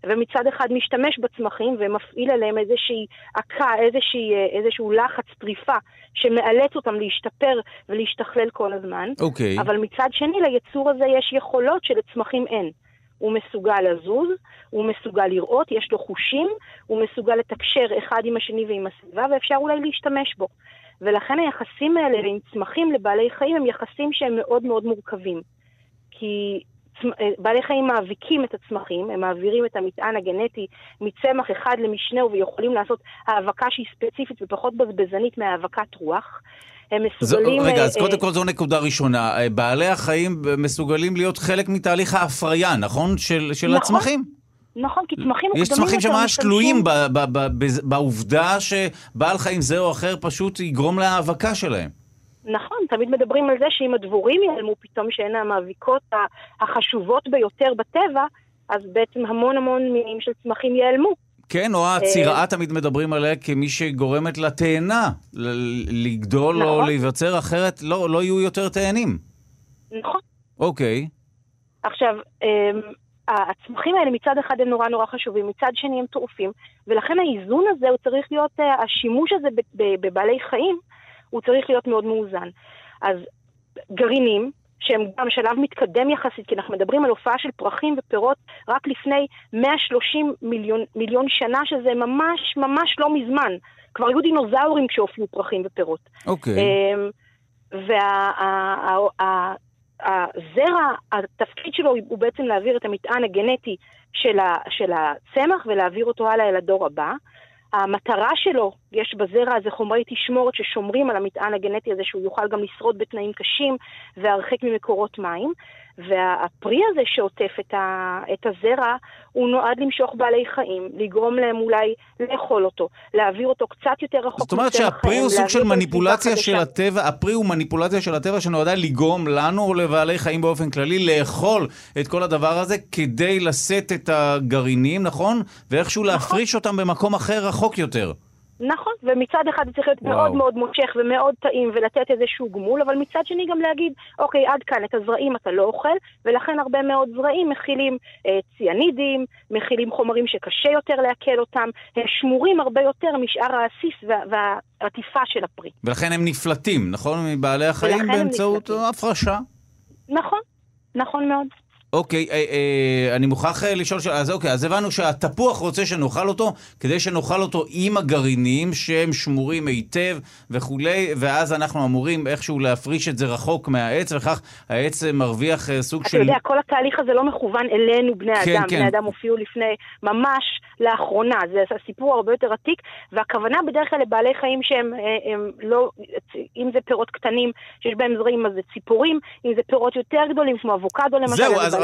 ומצד אחד משתמש בצמחים ומפעיל עליהם איזושהי עקה, איזושהי, אה, איזשהו לחץ טריפה שמאלץ אותם להשתפר ולהשתכלל כל הזמן. אוקיי. אבל מצד שני, ליצור הזה יש יכולות שלצמחים אין. הוא מסוגל לזוז, הוא מסוגל לראות, יש לו חושים, הוא מסוגל לתקשר אחד עם השני ועם הסביבה, ואפשר אולי להשתמש בו. ולכן היחסים האלה עם צמחים לבעלי חיים הם יחסים שהם מאוד מאוד מורכבים. כי בעלי חיים מאביקים את הצמחים, הם מעבירים את המטען הגנטי מצמח אחד למשנהו ויכולים לעשות האבקה שהיא ספציפית ופחות בזבזנית מהאבקת רוח. הם מסוגלים... זו, רגע, אז אה, קודם כל זו נקודה ראשונה. אה, בעלי החיים מסוגלים להיות חלק מתהליך ההפריה, נכון? של, של נכון. הצמחים. נכון, כי צמחים יש צמחים שממש תלויים בעובדה שבעל חיים זה או אחר פשוט יגרום להאבקה שלהם. נכון, תמיד מדברים על זה שאם הדבורים ייעלמו פתאום, שהן המאביקות החשובות ביותר בטבע, אז בעצם המון המון מינים של צמחים ייעלמו. כן, או אה, תמיד מדברים עליה כמי שגורמת לתאנה לגדול נכון. או להיווצר, אחרת לא, לא יהיו יותר תאנים. נכון. אוקיי. עכשיו, אמ, הצמחים האלה מצד אחד הם נורא נורא חשובים, מצד שני הם טורפים, ולכן האיזון הזה הוא צריך להיות, אה, השימוש הזה בבעלי חיים, הוא צריך להיות מאוד מאוזן. אז גרעינים, שהם גם שלב מתקדם יחסית, כי אנחנו מדברים על הופעה של פרחים ופירות רק לפני 130 מיליון, מיליון שנה, שזה ממש ממש לא מזמן. כבר היו דינוזאורים כשהופיעו פרחים ופירות. אוקיי. Okay. אמ, והזרע, התפקיד שלו הוא בעצם להעביר את המטען הגנטי של, של הצמח ולהעביר אותו הלאה אל הדור הבא. המטרה שלו, יש בזרע הזה חומרי תשמורת ששומרים על המטען הגנטי הזה שהוא יוכל גם לשרוד בתנאים קשים והרחק ממקורות מים. והפרי הזה שעוטף את, ה, את הזרע, הוא נועד למשוך בעלי חיים, לגרום להם אולי לאכול אותו, להעביר אותו קצת יותר רחוק זאת אומרת שהפרי הוא סוג של מניפולציה של הטבע, הפרי הוא מניפולציה של הטבע שנועדה לגרום לנו או לבעלי חיים באופן כללי לאכול את כל הדבר הזה כדי לשאת את הגרעינים, נכון? ואיכשהו נכון. להפריש אותם במקום אחר רחוק יותר. נכון, ומצד אחד זה צריך להיות וואו. מאוד מאוד מושך ומאוד טעים ולתת איזשהו גמול, אבל מצד שני גם להגיד, אוקיי, עד כאן את הזרעים אתה לא אוכל, ולכן הרבה מאוד זרעים מכילים אה, ציאנידים, מכילים חומרים שקשה יותר לעכל אותם, הם שמורים הרבה יותר משאר העסיס וה, והעטיפה של הפרי. ולכן הם נפלטים, נכון? מבעלי החיים באמצעות הפרשה. נכון, נכון מאוד. אוקיי, אה, אה, אני מוכרח אה, לשאול, ש... אז אוקיי, אז הבנו שהתפוח רוצה שנאכל אותו, כדי שנאכל אותו עם הגרעינים שהם שמורים היטב וכולי, ואז אנחנו אמורים איכשהו להפריש את זה רחוק מהעץ, וכך העץ מרוויח אה, סוג אתה של... אתה יודע, כל התהליך הזה לא מכוון אלינו, בני כן, אדם. כן. בני אדם הופיעו לפני, ממש לאחרונה, זה סיפור הרבה יותר עתיק, והכוונה בדרך כלל לבעלי חיים שהם אה, הם לא, אם זה פירות קטנים שיש בהם זרעים, אז זה ציפורים, אם זה פירות יותר גדולים, כמו אבוקדו למשל, זהו, אז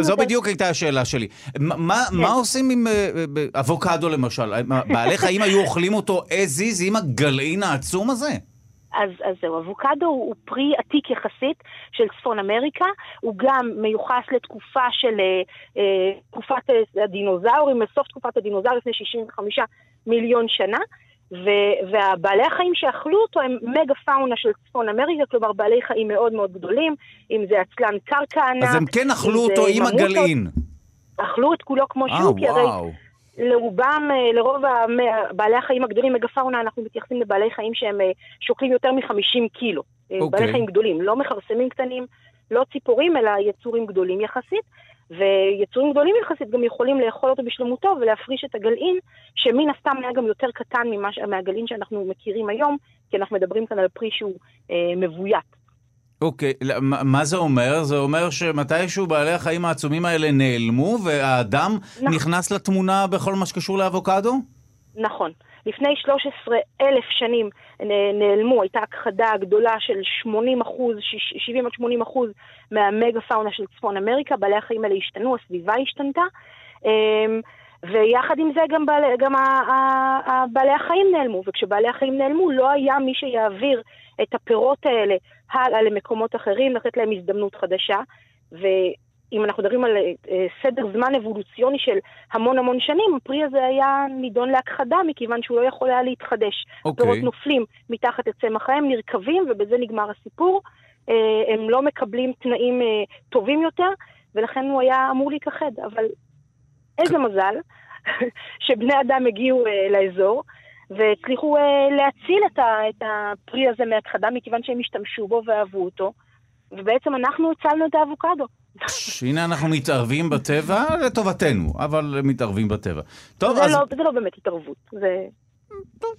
זו בדיוק הייתה השאלה שלי. מה כן. עושים עם אה, אה, אבוקדו למשל? בעלי חיים היו אוכלים אותו as is עם הגלעין העצום הזה? אז, אז זהו, אבוקדו הוא פרי עתיק יחסית של צפון אמריקה, הוא גם מיוחס לתקופה של, אה, אה תקופת הדינוזאורים, לסוף תקופת הדינוזאורים לפני 65 מיליון שנה, ו- והבעלי החיים שאכלו אותו הם מגה פאונה של צפון אמריקה, כלומר בעלי חיים מאוד מאוד גדולים, אם זה עצלן קרקע ענק. אז הם כן אכלו אותו עם הגלעין. אכלו את כולו כמו שהוא, כי הרי לרובם, אה, לרוב בעלי החיים הגדולים, מגה פאונה, אנחנו מתייחסים לבעלי חיים שהם אה, שוקלים יותר מ-50 קילו. Okay. אה, בעלי אוקיי. חיים גדולים, לא מכרסמים קטנים, לא ציפורים, אלא יצורים גדולים יחסית. ויצורים גדולים יחסית גם יכולים לאכול אותו בשלמותו ולהפריש את הגלעין, שמן הסתם היה גם יותר קטן ממש, מהגלעין שאנחנו מכירים היום, כי אנחנו מדברים כאן על פרי שהוא אה, מבוית. אוקיי, okay. מה זה אומר? זה אומר שמתישהו בעלי החיים העצומים האלה נעלמו והאדם נכון. נכנס לתמונה בכל מה שקשור לאבוקדו? נכון. לפני 13 אלף שנים נעלמו, הייתה הכחדה גדולה של 80 אחוז, 70 עד 80 אחוז מהמגה פאונה של צפון אמריקה, בעלי החיים האלה השתנו, הסביבה השתנתה. אמ, ויחד עם זה גם, בעלי, גם בעלי החיים נעלמו, וכשבעלי החיים נעלמו לא היה מי שיעביר את הפירות האלה הלאה למקומות אחרים, לתת להם הזדמנות חדשה. ו... אם אנחנו מדברים על אה, סדר זמן אבולוציוני של המון המון שנים, הפרי הזה היה נידון להכחדה מכיוון שהוא לא יכול היה להתחדש. Okay. אוקיי. פירות נופלים מתחת לצמח האם, נרקבים, ובזה נגמר הסיפור. אה, הם לא מקבלים תנאים אה, טובים יותר, ולכן הוא היה אמור להיכחד, אבל איזה מזל שבני אדם הגיעו אה, לאזור. והצליחו אה, להציל את, ה, את הפרי הזה מהכחדה מכיוון שהם השתמשו בו ואהבו אותו, ובעצם אנחנו הצלנו את האבוקדו. הנה אנחנו מתערבים בטבע לטובתנו, אבל מתערבים בטבע. טוב, זה, אז... לא, זה לא באמת התערבות, זה...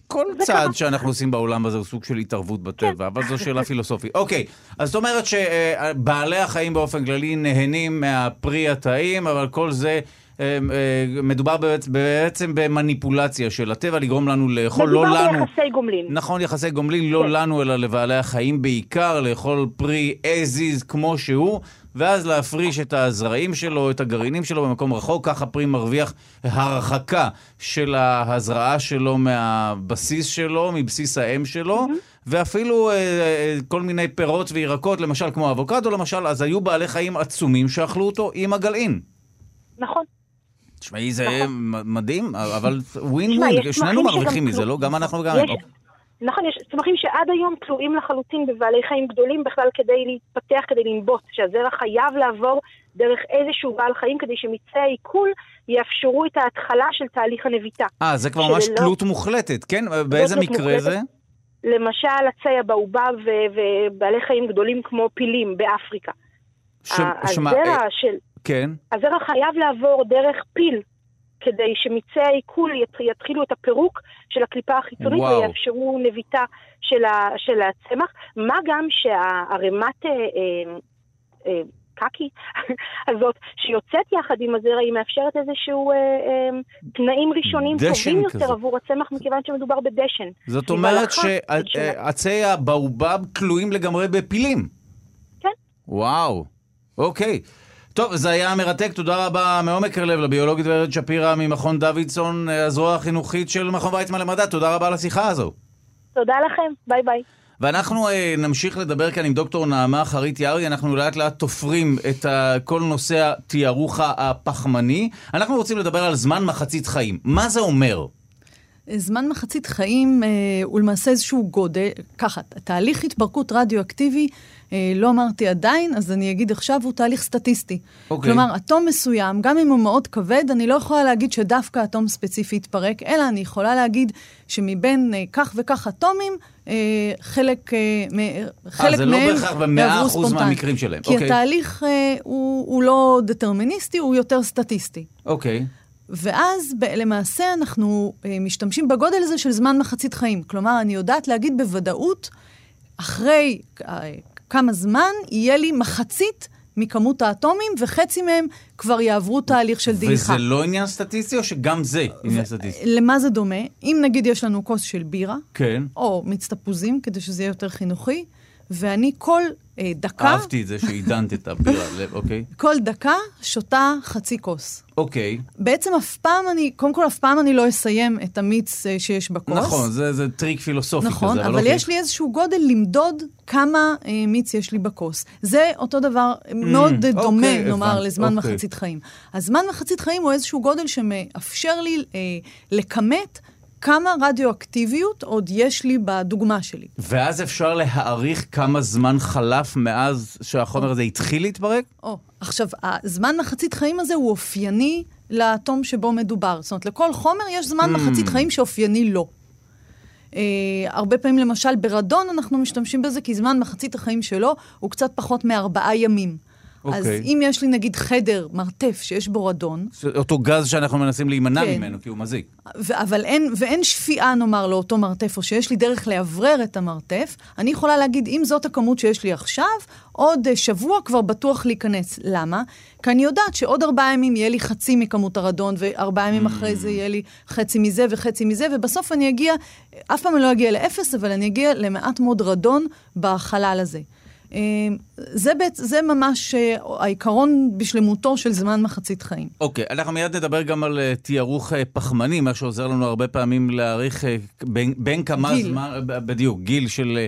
כל צעד שאנחנו עושים בעולם הזה הוא סוג של התערבות בטבע, כן. אבל זו שאלה פילוסופית. אוקיי, אז זאת אומרת שבעלי החיים באופן כללי נהנים מהפרי הטעים, אבל כל זה... אה, אה, מדובר בעצ- בעצם במניפולציה של הטבע, לגרום לנו לאכול, לא מדובר לנו. ביחסי גומלין. נכון, יחסי גומלין, לא כן. לנו, אלא לבעלי החיים בעיקר, לאכול פרי as is כמו שהוא, ואז להפריש את הזרעים שלו, את הגרעינים שלו במקום רחוק, ככה פרי מרוויח הרחקה של ההזרעה שלו מהבסיס שלו, מבסיס האם שלו, ואפילו אה, אה, כל מיני פירות וירקות, למשל כמו אבוקדו למשל, אז היו בעלי חיים עצומים שאכלו אותו עם הגלעין. נכון. תשמעי, זה מ- מדהים, אבל ווין ווין, שנינו מרוויחים מזה, לא? גם אנחנו וגם יש-. נכון, יש צמחים שעד היום תלויים לחלוטין בבעלי חיים גדולים בכלל כדי להתפתח, כדי לנבוט, שהזרע חייב לעבור דרך איזשהו בעל חיים כדי שמצי העיכול יאפשרו את ההתחלה של תהליך הנביטה. אה, זה כבר ממש שלא- תלות מוחלטת, כן? באיזה מקרה. זה? למשל עצי הבאובב ובעלי חיים גדולים כמו פילים באפריקה. ש- ה- שמה, הזרע אה, של... כן. הזרע חייב לעבור דרך פיל, כדי שמיצי העיכול ית- יתחילו את הפירוק של הקליפה החיצונית וואו. ויאפשרו נביטה של, ה, של הצמח. מה גם שהערימת אה, אה, אה, קקי הזאת, שיוצאת יחד עם הזרע, היא מאפשרת איזשהו אה, אה, תנאים ראשונים טובים כזה. יותר עבור הצמח, מכיוון שמדובר בדשן. זאת אומרת שעצי הבאובב תלויים לגמרי בפילים. כן. וואו, אוקיי. טוב, זה היה מרתק, תודה רבה מעומק הלב לביולוגית ורד שפירא ממכון דוידסון, הזרוע החינוכית של מכון ויצמן למדע, תודה רבה על השיחה הזו. תודה לכם, ביי ביי. ואנחנו אה, נמשיך לדבר כאן עם דוקטור נעמה חרית יערי, אנחנו לאט לאט תופרים את ה, כל נושא התיארוך הפחמני. אנחנו רוצים לדבר על זמן מחצית חיים. מה זה אומר? זמן מחצית חיים אה, הוא למעשה איזשהו גודל, ככה, תהליך התפרקות רדיואקטיבי, אה, לא אמרתי עדיין, אז אני אגיד עכשיו, הוא תהליך סטטיסטי. אוקיי. כלומר, אטום מסוים, גם אם הוא מאוד כבד, אני לא יכולה להגיד שדווקא אטום ספציפי יתפרק, אלא אני יכולה להגיד שמבין אה, כך וכך אטומים, אה, חלק, אה, מ- חלק זה לא מהם בהכרח במאה יעברו אחוז ספונטנית. מהמקרים שלהם, כי אוקיי. התהליך אה, הוא, הוא לא דטרמיניסטי, הוא יותר סטטיסטי. אוקיי. ואז ב- למעשה אנחנו אה, משתמשים בגודל הזה של זמן מחצית חיים. כלומר, אני יודעת להגיד בוודאות, אחרי אה, כמה זמן יהיה לי מחצית מכמות האטומים, וחצי מהם כבר יעברו תהליך של דעיכה. וזה לא עניין סטטיסטי או שגם זה עניין סטטיסטי? למה זה דומה? אם נגיד יש לנו כוס של בירה, כן. או מיץ תפוזים, כדי שזה יהיה יותר חינוכי, ואני כל אה, דקה, אהבתי את זה שעידנת את הבירה, אוקיי. כל דקה שותה חצי כוס. אוקיי. בעצם אף פעם אני, קודם כל אף פעם אני לא אסיים את המיץ אה, שיש בכוס. נכון, זה, זה טריק פילוסופי נכון, כזה, אבל אוקיי. יש לי איזשהו גודל למדוד כמה אה, מיץ יש לי בכוס. זה אותו דבר, מאוד אה, דומה, אוקיי, נאמר, הבנתי, לזמן אוקיי. מחצית חיים. הזמן מחצית חיים הוא איזשהו גודל שמאפשר לי אה, לכמת כמה רדיואקטיביות עוד יש לי בדוגמה שלי. ואז אפשר להעריך כמה זמן חלף מאז שהחומר הזה התחיל להתפרק? או, עכשיו, הזמן מחצית חיים הזה הוא אופייני לאטום שבו מדובר. זאת אומרת, לכל חומר יש זמן Hmm. מחצית חיים שאופייני לו. אה, הרבה פעמים, למשל, ברדון אנחנו משתמשים בזה, כי זמן מחצית החיים שלו הוא קצת פחות מארבעה ימים. אז אוקיי. אם יש לי נגיד חדר, מרתף, שיש בו רדון, אותו גז שאנחנו מנסים להימנע כן. ממנו, כי הוא מזיק. ו- אבל אין, ואין שפיעה, נאמר, לאותו מרתף, או שיש לי דרך לאוורר את המרתף, אני יכולה להגיד, אם זאת הכמות שיש לי עכשיו, עוד אה, שבוע כבר בטוח להיכנס. למה? כי אני יודעת שעוד ארבעה ימים יהיה לי חצי מכמות הרדון, וארבעה ימים אחרי זה יהיה לי חצי מזה וחצי מזה, ובסוף אני אגיע, אף פעם אני לא אגיע לאפס, אבל אני אגיע למעט מאוד רדון בחלל הזה. אה, זה, בעצ... זה ממש אה, העיקרון בשלמותו של זמן מחצית חיים. אוקיי, אנחנו מיד נדבר גם על uh, תיארוך uh, פחמני, מה שעוזר לנו הרבה פעמים להעריך בין, בין כמה גיל. זמן, בדיוק, גיל של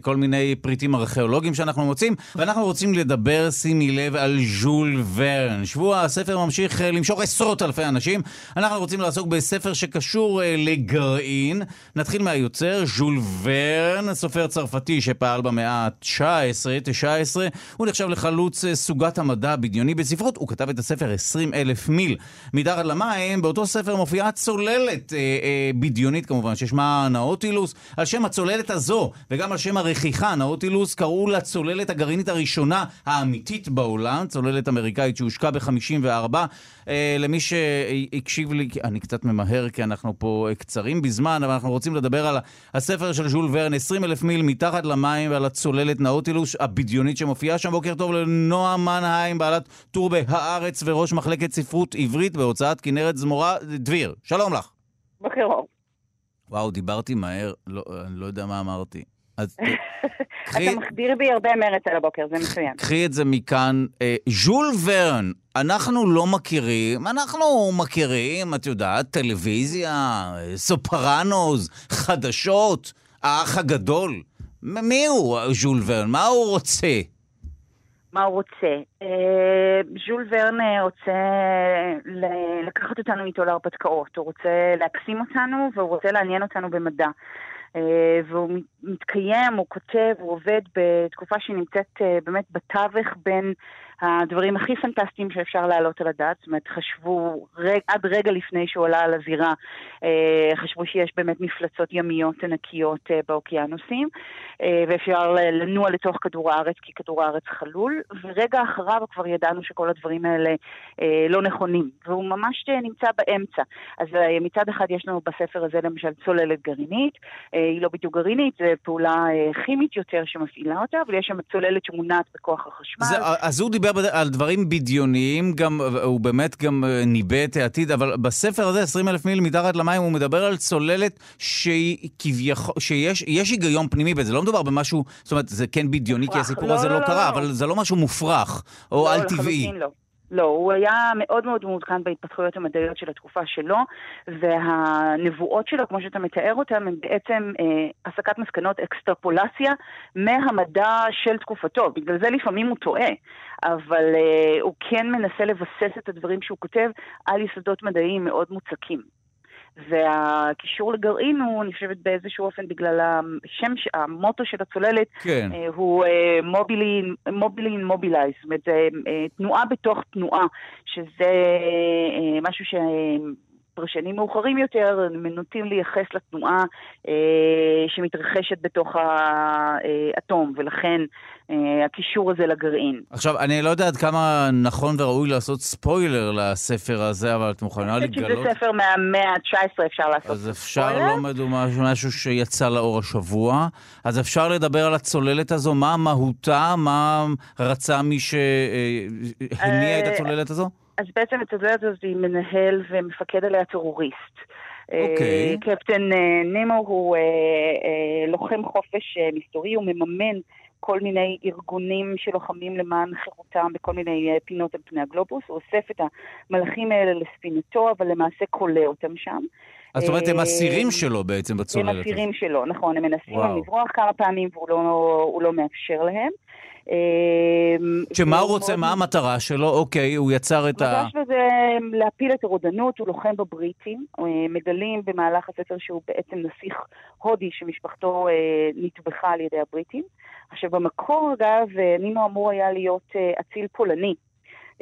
כל מיני פריטים ארכיאולוגיים שאנחנו מוצאים, ואנחנו רוצים לדבר, שימי לב, על ז'ול ורן. שבוע הספר ממשיך למשוך עשרות אלפי אנשים. אנחנו רוצים לעסוק בספר שקשור לגרעין. נתחיל מהיוצר, ז'ול ורן, סופר צרפתי שפעל במאה ה-19, 19. הוא נחשב לחלוץ אה, סוגת המדע הבדיוני בספרות. הוא כתב את הספר 20 אלף מיל מתחת למים. באותו ספר מופיעה צוללת אה, אה, בדיונית כמובן, ששמה נאוטילוס. על שם הצוללת הזו, וגם על שם הרכיכה, נאוטילוס, קראו לה צוללת הגרעינית הראשונה האמיתית בעולם, צוללת אמריקאית שהושקה ב-54. אה, למי שהקשיב לי, אני קצת ממהר כי אנחנו פה קצרים בזמן, אבל אנחנו רוצים לדבר על הספר של ז'ול ורן, 20 אלף מיל מתחת למים ועל הצוללת נאוטילוס הבדיונית שמופיעה שם. בוקר טוב לנועה מנהיים, בעלת טור ב"הארץ" וראש מחלקת ספרות עברית בהוצאת כנרת זמורה דביר. שלום לך. בוקר אור. וואו, דיברתי מהר, לא, אני לא יודע מה אמרתי. אז קחי... אתה מחדיר בי הרבה מרץ על הבוקר, זה מצוין. קחי את זה מכאן. אה, ז'ול ורן, אנחנו לא מכירים, אנחנו מכירים, את יודעת, טלוויזיה, סופרנוס, חדשות, האח הגדול. מי הוא ז'ול ורן? מה הוא רוצה? מה הוא רוצה. אה, ז'ול ורן אה, רוצה לקחת אותנו איתו להרפתקאות, הוא רוצה להקסים אותנו והוא רוצה לעניין אותנו במדע. אה, והוא מתקיים, הוא כותב, הוא עובד בתקופה שהיא נמצאת באמת בתווך בין הדברים הכי פנטסטיים שאפשר להעלות על הדעת, זאת אומרת, חשבו רג, עד רגע לפני שהוא עלה על הזירה, אה, חשבו שיש באמת מפלצות ימיות ענקיות אה, באוקיינוסים, אה, ואפשר לנוע לתוך כדור הארץ כי כדור הארץ חלול, ורגע אחריו כבר ידענו שכל הדברים האלה אה, לא נכונים, והוא ממש אה, נמצא באמצע. אז אה, מצד אחד יש לנו בספר הזה למשל צוללת גרעינית, אה, היא לא בדיוק גרעינית, זו פעולה אה, כימית יותר שמפעילה אותה, אבל יש שם צוללת שמונעת בכוח החשמל. זה, אז הוא דיבר דיבר על דברים בדיוניים, גם, הוא באמת גם אה, ניבא את העתיד, אבל בספר הזה, 20 אלף מיל מתחת למים, הוא מדבר על צוללת שהיא כביכול, שיש היגיון פנימי בזה, לא מדובר במשהו, זאת אומרת, זה כן בדיוני, כי הסיפור לא, הזה לא, לא, לא קרה, לא. אבל זה לא משהו מופרך, או לא, על-טבעי. לא. לא, הוא היה מאוד מאוד מעודכן בהתפתחויות המדעיות של התקופה שלו, והנבואות שלו, כמו שאתה מתאר אותן, הן בעצם אה, הסקת מסקנות, אקסטרפולציה מהמדע של תקופתו. בגלל זה לפעמים הוא טועה, אבל אה, הוא כן מנסה לבסס את הדברים שהוא כותב על יסודות מדעיים מאוד מוצקים. והקישור לגרעין הוא, אני חושבת, באיזשהו אופן בגלל השם, המוטו של הצוללת, כן. אה, הוא מובילין מובילייז, זאת אומרת, זה אה, תנועה בתוך תנועה, שזה אה, משהו ש... פרשנים מאוחרים יותר נוטים לייחס לתנועה אה, שמתרחשת בתוך האטום, ולכן אה, הקישור הזה לגרעין. עכשיו, אני לא יודע עד כמה נכון וראוי לעשות ספוילר לספר הזה, אבל את מוכנה לגלות... אני חושבת שזה ספר מהמאה ה-19, אפשר לעשות אז אפשר ספוילר. לא מדומה משהו שיצא לאור השבוע. אז אפשר לדבר על הצוללת הזו, מה מהותה, מה רצה מי שהניע את אה, הצוללת הזו? אז בעצם את הצוללת הזאת היא מנהל ומפקד עליה טרוריסט. אוקיי. Okay. קפטן נימו הוא לוחם חופש מסתורי, הוא מממן כל מיני ארגונים שלוחמים למען חירותם בכל מיני אה, פינות על פני הגלובוס. הוא אוסף את המלאכים האלה לספינתו, אבל למעשה כולא אותם שם. אז זאת אומרת, הם אסירים אה, שלו בעצם בצוללת. הם אסירים שלו, נכון. הם מנסים לברוח כמה פעמים והוא לא, לא מאפשר להם. אה, שמה הוא רוצה, מה המטרה שלו? אוקיי, הוא יצר את ה... המטרה שלו זה להפיל את הרודנות, הוא לוחם בבריטים. מגלים במהלך הספר שהוא בעצם נסיך הודי שמשפחתו נטבחה על ידי הבריטים. עכשיו במקור אגב, נינו אמור היה להיות אה, אציל פולני,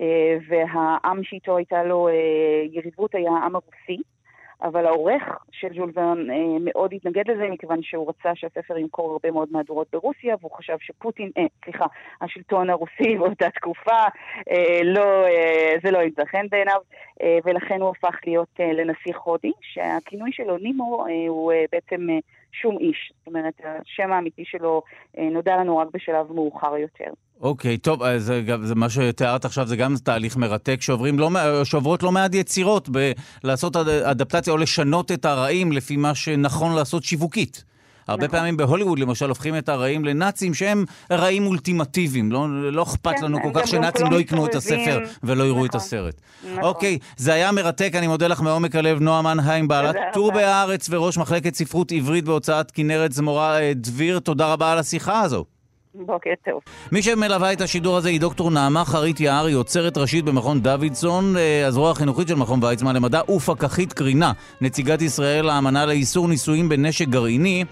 אה, והעם שאיתו הייתה לו אה, יריבות היה העם הרוסי. אבל העורך של ז'ול ורן אה, מאוד התנגד לזה, מכיוון שהוא רצה שהספר ימכור הרבה מאוד מהדורות ברוסיה, והוא חשב שפוטין, אה, סליחה, השלטון הרוסי באותה תקופה, אה, לא, אה, זה לא ימצא חן בעיניו, אה, ולכן הוא הפך להיות אה, לנסיך הודי, שהכינוי שלו, נימו, אה, הוא אה, בעצם אה, שום איש. זאת אומרת, השם האמיתי שלו אה, נודע לנו רק בשלב מאוחר יותר. אוקיי, okay, טוב, אז זה, זה מה שתיארת עכשיו, זה גם תהליך מרתק, שעוברים לא, שעוברות לא מעט יצירות בלעשות אדפטציה או לשנות את הרעים לפי מה שנכון לעשות שיווקית. הרבה נכון. פעמים בהוליווד למשל הופכים את הרעים לנאצים שהם רעים אולטימטיביים. לא, לא אכפת כן, לנו כל כך שנאצים לא יקנו את הספר ולא יראו נכון, את הסרט. נכון. אוקיי, זה היה מרתק, אני מודה לך מעומק הלב, נועה מנהיים, בעלת טור בהארץ וראש מחלקת ספרות עברית בהוצאת כנרת זמורה אה, דביר. תודה רבה על השיחה הזו. בוקר טוב. מי שמלווה את השידור הזה היא דוקטור נעמה חרית יער, היא עוצרת ראשית במכון דוידסון, אה, הזרוע החינוכית של מכון ויצמן למדע ופקחית קרינה, נציגת ישראל לאמנה לאיסור ניסויים בנשק גרעיני.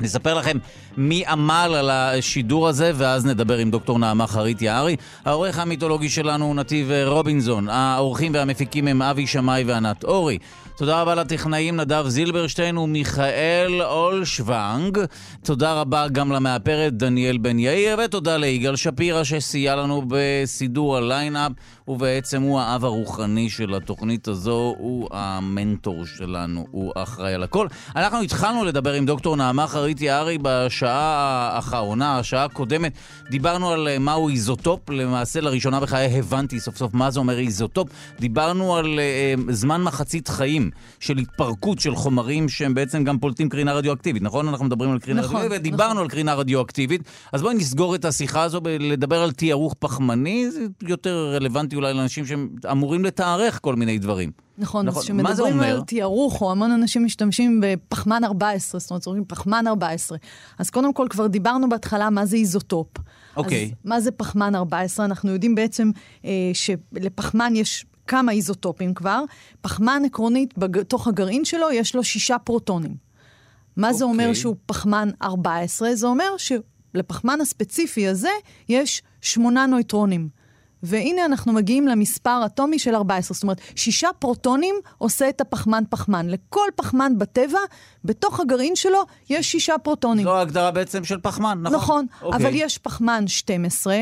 נספר לכם מי עמל על השידור הזה, ואז נדבר עם דוקטור נעמה חרית יערי. העורך המיתולוגי שלנו הוא נתיב רובינזון. האורחים והמפיקים הם אבי שמאי וענת אורי. תודה רבה לטכנאים נדב זילברשטיין ומיכאל אולשוונג. תודה רבה גם למאפרת דניאל בן יאיר, ותודה ליגאל שפירא שסייע לנו בסידור הליינאפ, ובעצם הוא האב הרוחני של התוכנית הזו, הוא המנטור שלנו, הוא אחראי על הכל. אנחנו התחלנו לדבר עם דוקטור נעמה חרית יערי בשעה האחרונה, השעה הקודמת. דיברנו על מהו איזוטופ, למעשה לראשונה בחיי הבנתי סוף סוף מה זה אומר איזוטופ. דיברנו על אה, זמן מחצית חיים. של התפרקות של חומרים שהם בעצם גם פולטים קרינה רדיואקטיבית, נכון? אנחנו מדברים על קרינה נכון, רדיואקטיבית, ודיברנו נכון. על קרינה רדיואקטיבית. אז בואי נסגור את השיחה הזו ולדבר על תיארוך פחמני, זה יותר רלוונטי אולי לאנשים שאמורים לתארך כל מיני דברים. נכון, נכון. אז כשמדברים על תיארוך, או המון אנשים משתמשים בפחמן 14, זאת אומרת, אומרים פחמן 14. אז קודם כל, כבר דיברנו בהתחלה מה זה איזוטופ. אוקיי. אז מה זה פחמן 14? אנחנו יודעים בעצם אה, שלפחמן יש כמה איזוטופים כבר. פחמן עקרונית, בתוך הגרעין שלו יש לו שישה פרוטונים. מה okay. זה אומר אוקיי. שהוא פחמן 14? זה אומר שלפחמן הספציפי הזה יש שמונה נויטרונים. והנה אנחנו מגיעים למספר אטומי של 14. זאת אומרת, שישה פרוטונים עושה את הפחמן-פחמן. לכל פחמן בטבע, בתוך הגרעין שלו, יש שישה פרוטונים. זו ההגדרה בעצם של פחמן, נכון? נכון, okay. אבל אוקיי. יש פחמן 12,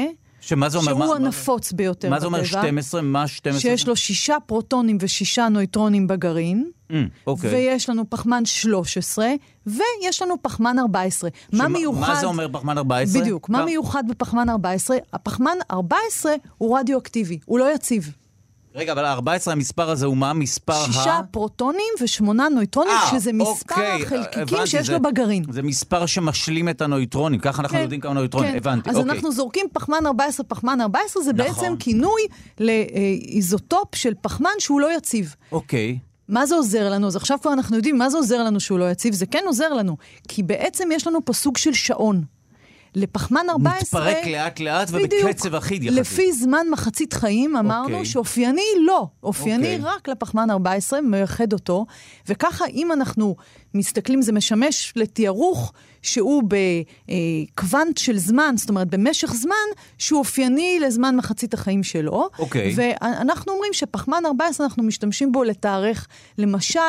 שמה זה אומר? שהוא מה, הנפוץ מה, ביותר בטבע. מה זה אומר 12? מה 12? שיש לו שישה פרוטונים ושישה נויטרונים בגרעין. Mm, אוקיי. ויש לנו פחמן 13, ויש לנו פחמן 14. שמה, מה מיוחד... מה זה אומר פחמן 14? בדיוק. מה מיוחד בפחמן 14? הפחמן 14 הוא רדיואקטיבי, הוא לא יציב. רגע, אבל ה-14, המספר הזה הוא מה? מספר שישה ה... שישה פרוטונים ושמונה נויטרונים, 아, אה, שזה מספר אוקיי, החלקיקים הבנתי, שיש זה, לו בגרעין. זה מספר שמשלים את הנויטרונים, ככה אנחנו כן, יודעים כמה נויטרונים, כן. הבנתי, אז אוקיי. אנחנו זורקים פחמן 14, פחמן 14, זה נכון. בעצם כינוי לאיזוטופ של פחמן שהוא לא יציב. אוקיי. מה זה עוזר לנו? אז עכשיו כבר אנחנו יודעים מה זה עוזר לנו שהוא לא יציב, זה כן עוזר לנו, כי בעצם יש לנו פה סוג של שעון. לפחמן 14... מתפרק לאט לאט ובקצב אחיד יחסית. לפי זמן מחצית חיים אמרנו okay. אוקיי. שאופייני לא, אופייני okay. אוקיי. רק לפחמן 14, מייחד אותו, וככה אם אנחנו מסתכלים, זה משמש לתיארוך שהוא בקוונט של זמן, זאת אומרת במשך זמן, שהוא אופייני לזמן מחצית החיים שלו. אוקיי. Okay. ואנחנו אומרים שפחמן 14, אנחנו משתמשים בו לתארך, למשל,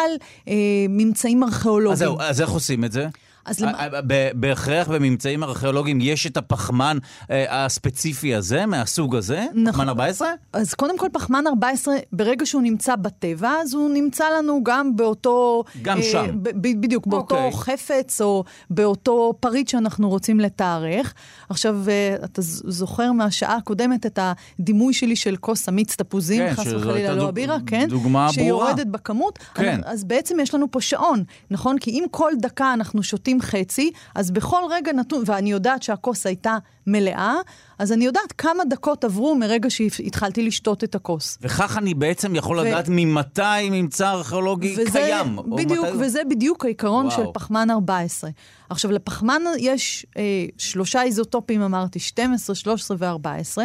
אה, ממצאים ארכיאולוגיים. אז זהו, אז איך עושים את זה? אז למה... אה, אה, בהכרח בממצאים ארכיאולוגיים יש את הפחמן אה, הספציפי הזה, מהסוג הזה? נכון. פחמן 14? אז קודם כל, פחמן 14, ברגע שהוא נמצא בטבע, אז הוא נמצא לנו גם באותו... גם שם. בדיוק, באותו אוקיי. חפץ או באותו פריט שאנחנו רוצים לתארך. עכשיו, אתה זוכר מהשעה הקודמת את הדימוי שלי של כוס אמיץ תפוזים, כן, חס וחלילה לא הבירה, כן? דוגמה ברורה. שיורדת בכמות. כן. אז בעצם יש לנו פה שעון, נכון? כי אם כל דקה אנחנו שותים שותים חצי, אז בכל רגע נתון, ואני יודעת שהכוס הייתה מלאה, אז אני יודעת כמה דקות עברו מרגע שהתחלתי לשתות את הכוס. וכך אני בעצם יכול ו... לדעת ממתי ממצא ארכיאולוגי וזה, קיים. בדיוק, מתי... וזה בדיוק העיקרון וואו. של פחמן 14. עכשיו, לפחמן יש אה, שלושה איזוטופים, אמרתי, 12, 13 ו-14.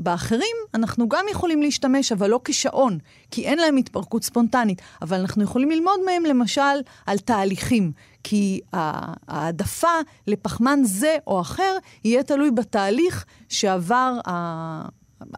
באחרים אנחנו גם יכולים להשתמש, אבל לא כשעון, כי אין להם התפרקות ספונטנית. אבל אנחנו יכולים ללמוד מהם למשל על תהליכים, כי העדפה לפחמן זה או אחר יהיה תלוי בתהליך שעבר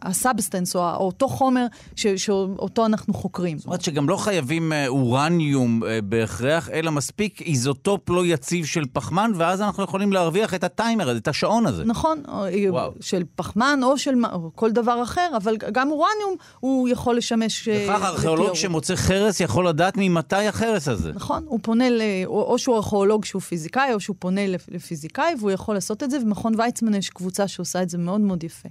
ה substance, או אותו חומר ש, שאותו אנחנו חוקרים. זאת אומרת שגם לא חייבים אה, אורניום אה, בהכרח, אלא מספיק איזוטופ לא יציב של פחמן, ואז אנחנו יכולים להרוויח את הטיימר הזה, את השעון הזה. נכון, אה, וואו. של פחמן או של או כל דבר אחר, אבל גם אורניום הוא יכול לשמש... וכך ארכיאולוג שמוצא חרס יכול לדעת ממתי החרס הזה. נכון, הוא פונה, ל... או, או שהוא ארכיאולוג שהוא פיזיקאי, או שהוא פונה לפיזיקאי, והוא יכול לעשות את זה, ומכון ויצמן יש קבוצה שעושה את זה מאוד מאוד יפה.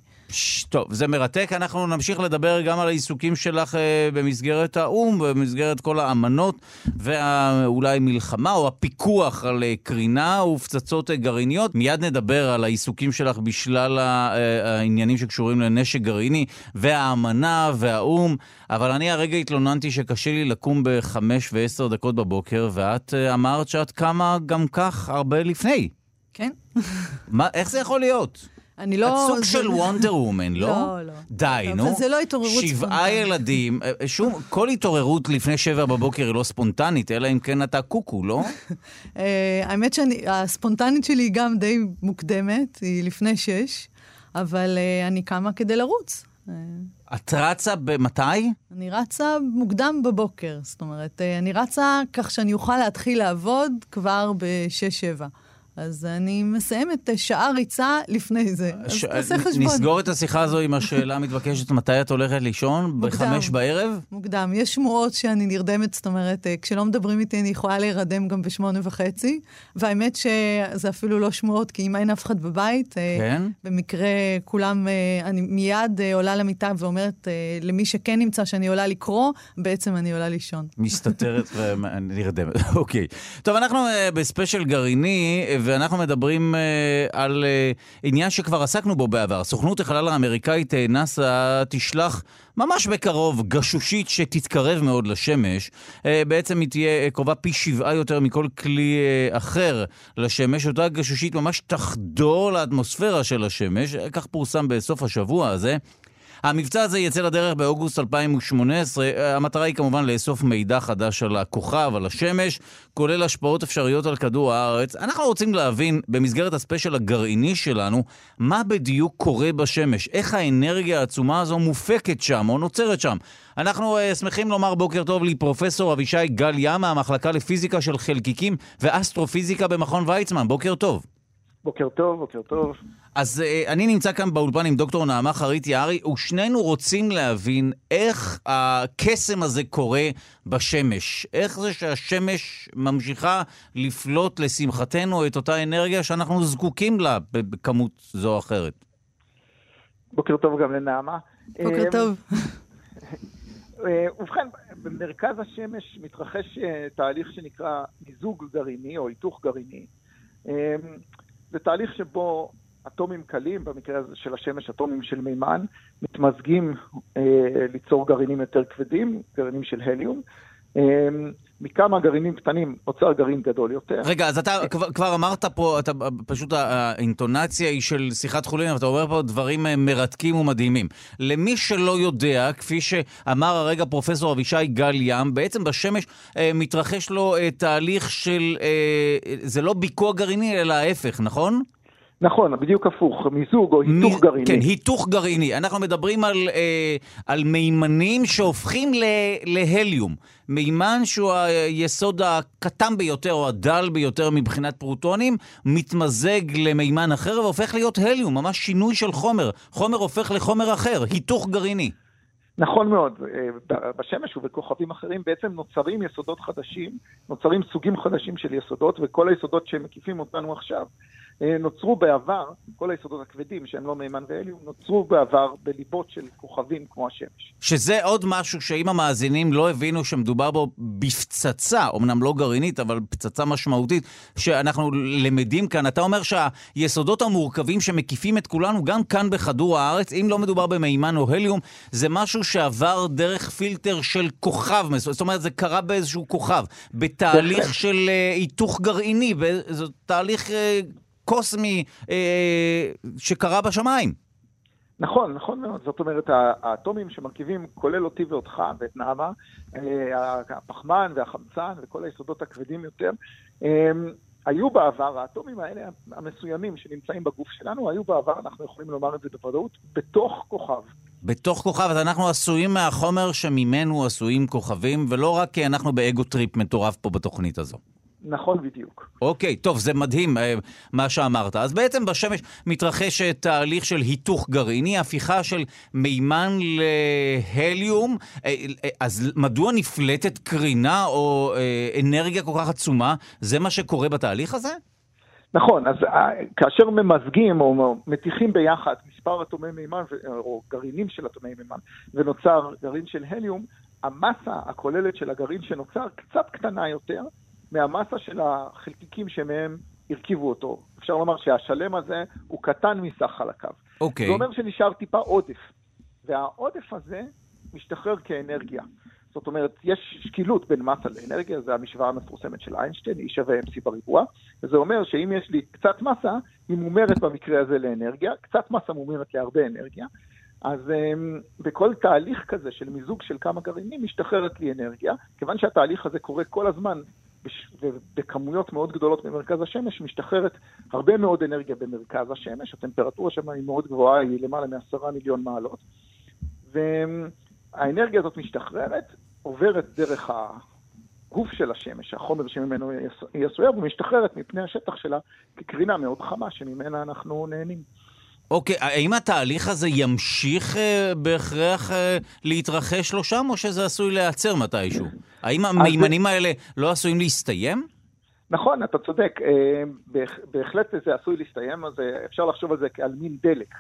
טוב, זה מרתק. אנחנו נמשיך לדבר גם על העיסוקים שלך אה, במסגרת האו"ם, במסגרת כל האמנות, ואולי מלחמה או הפיקוח על אה, קרינה ופצצות אה, גרעיניות. מיד נדבר על העיסוקים שלך בשלל העניינים שקשורים לנשק גרעיני, והאמנה והאו"ם. אבל אני הרגע התלוננתי שקשה לי לקום בחמש ועשר דקות בבוקר, ואת אמרת שאת קמה גם כך הרבה לפני. כן. מה, איך זה יכול להיות? אני לא... את סוג זה- של וונדר וומן, לא? לא, לא. די, אבל נו. זה לא התעוררות שבעה ספונטנית. ילדים, אה, שום, כל התעוררות לפני שבע בבוקר היא לא ספונטנית, אלא אם כן אתה קוקו, לא? אה, האמת שהספונטנית שלי היא גם די מוקדמת, היא לפני שש, אבל אה, אני קמה כדי לרוץ. אה, את רצה במתי? אני רצה מוקדם בבוקר, זאת אומרת, אה, אני רצה כך שאני אוכל להתחיל לעבוד כבר בשש-שבע. אז אני מסיימת אה, שעה ריצה לפני זה. אז ש- תעשה חשבון. נסגור את השיחה הזו עם השאלה המתבקשת מתי את הולכת לישון? בחמש בערב? מוקדם. יש שמועות שאני נרדמת, זאת אומרת, אה, כשלא מדברים איתי אני יכולה להירדם גם בשמונה וחצי, והאמת שזה אפילו לא שמועות, כי אם אין אף אחד בבית, אה, כן? במקרה כולם, אה, אני מיד אה, עולה למיטה ואומרת אה, למי שכן נמצא שאני עולה לקרוא, בעצם אני עולה לישון. מסתתרת ונרדמת, אוקיי. טוב, אנחנו אה, בספיישל גרעיני, אה, ואנחנו מדברים אה, על אה, עניין שכבר עסקנו בו בעבר. סוכנות החלל האמריקאית אה, נאס"א תשלח ממש בקרוב גשושית שתתקרב מאוד לשמש. אה, בעצם היא תהיה אה, קרובה פי שבעה יותר מכל כלי אה, אחר לשמש. אותה גשושית ממש תחדור לאטמוספירה של השמש, כך פורסם בסוף השבוע הזה. המבצע הזה יצא לדרך באוגוסט 2018. המטרה היא כמובן לאסוף מידע חדש על הכוכב, על השמש, כולל השפעות אפשריות על כדור הארץ. אנחנו רוצים להבין, במסגרת הספיישל הגרעיני שלנו, מה בדיוק קורה בשמש, איך האנרגיה העצומה הזו מופקת שם או נוצרת שם. אנחנו uh, שמחים לומר בוקר טוב לפרופסור אבישי גל ים מהמחלקה לפיזיקה של חלקיקים ואסטרופיזיקה במכון ויצמן. בוקר טוב. בוקר טוב, בוקר טוב. אז uh, אני נמצא כאן באולפן עם דוקטור נעמה חריט יערי, ושנינו רוצים להבין איך הקסם הזה קורה בשמש. איך זה שהשמש ממשיכה לפלוט לשמחתנו את אותה אנרגיה שאנחנו זקוקים לה בכמות זו או אחרת. בוקר טוב גם לנעמה. בוקר אמ, טוב. אה, ובכן, במרכז השמש מתרחש אה, תהליך שנקרא מיזוג גרעיני או היתוך גרעיני. זה תהליך שבו אטומים קלים, במקרה הזה של השמש אטומים של מימן, מתמזגים אה, ליצור גרעינים יותר כבדים, גרעינים של הליום. אמ, מכמה גרעינים קטנים נוצר גרעין גדול יותר. רגע, אז אתה כבר, כבר אמרת פה, אתה, פשוט האינטונציה היא של שיחת חולין, אבל אתה אומר פה דברים אה, מרתקים ומדהימים. למי שלא יודע, כפי שאמר הרגע פרופסור אבישי גל ים, בעצם בשמש אה, מתרחש לו אה, תהליך של, אה, זה לא ביקוע גרעיני, אלא ההפך, נכון? נכון, בדיוק הפוך, מיזוג או היתוך מ- גרעיני. כן, היתוך גרעיני. אנחנו מדברים על, אה, על מימנים שהופכים ל, להליום. מימן שהוא היסוד הקטן ביותר או הדל ביותר מבחינת פרוטונים, מתמזג למימן אחר והופך להיות הליום, ממש שינוי של חומר. חומר הופך לחומר אחר, היתוך גרעיני. נכון מאוד. אה, בשמש ובכוכבים אחרים בעצם נוצרים יסודות חדשים, נוצרים סוגים חדשים של יסודות, וכל היסודות שמקיפים אותנו עכשיו נוצרו בעבר, כל היסודות הכבדים שהם לא מימן והליום, נוצרו בעבר בליבות של כוכבים כמו השמש. שזה עוד משהו שאם המאזינים לא הבינו שמדובר בו בפצצה, אמנם לא גרעינית, אבל פצצה משמעותית, שאנחנו למדים כאן. אתה אומר שהיסודות המורכבים שמקיפים את כולנו, גם כאן בכדור הארץ, אם לא מדובר במימן או הליום, זה משהו שעבר דרך פילטר של כוכב. זאת אומרת, זה קרה באיזשהו כוכב, בתהליך. של אה, היתוך גרעיני, זה תהליך אה, קוסמי אה, שקרה בשמיים. נכון, נכון מאוד. זאת אומרת, האטומים שמרכיבים, כולל אותי ואותך ואת נעמה, אה, הפחמן והחמצן וכל היסודות הכבדים יותר, היו בעבר, האטומים האלה המסוימים שנמצאים בגוף שלנו, היו בעבר, אנחנו יכולים לומר את זה בוודאות, בתוך כוכב. בתוך כוכב, אז אנחנו עשויים מהחומר שממנו עשויים כוכבים, ולא רק כי אנחנו ב ego trip מטורף פה בתוכנית הזו. נכון בדיוק. אוקיי, טוב, זה מדהים אה, מה שאמרת. אז בעצם בשמש מתרחש תהליך של היתוך גרעיני, הפיכה של מימן להליום. אה, אה, אז מדוע נפלטת קרינה או אנרגיה כל כך עצומה? זה מה שקורה בתהליך הזה? נכון, אז כאשר ממזגים או מתיכים ביחד מספר אטומי מימן או גרעינים של אטומי מימן ונוצר גרעין של הליום, המסה הכוללת של הגרעין שנוצר קצת קטנה יותר מהמסה של החלקיקים שמהם הרכיבו אותו. אפשר לומר שהשלם הזה הוא קטן מסך חלקיו. אוקיי. זה אומר שנשאר טיפה עודף, והעודף הזה משתחרר כאנרגיה. זאת אומרת, יש שקילות בין מסה לאנרגיה, זו המשוואה המפורסמת של איינשטיין, E שווה MC בריבוע, וזה אומר שאם יש לי קצת מסה, היא מומרת במקרה הזה לאנרגיה, קצת מסה מומרת להרבה אנרגיה, אז um, בכל תהליך כזה של מיזוג של כמה גרעינים משתחררת לי אנרגיה, כיוון שהתהליך הזה קורה כל הזמן. ובכמויות מאוד גדולות במרכז השמש, משתחררת הרבה מאוד אנרגיה במרכז השמש, הטמפרטורה שם היא מאוד גבוהה, היא למעלה מעשרה מיליון מעלות, והאנרגיה הזאת משתחררת, עוברת דרך הגוף של השמש, החומר שממנו היא עשויה, ומשתחררת מפני השטח שלה כקרינה מאוד חמה שממנה אנחנו נהנים. אוקיי, האם התהליך הזה ימשיך אה, בהכרח אה, להתרחש לו שם, או שזה עשוי להיעצר מתישהו? האם המימנים האלה לא עשויים להסתיים? נכון, אתה צודק. אה, בהחלט זה עשוי להסתיים, אז אה, אפשר לחשוב על זה כעל מין דלק.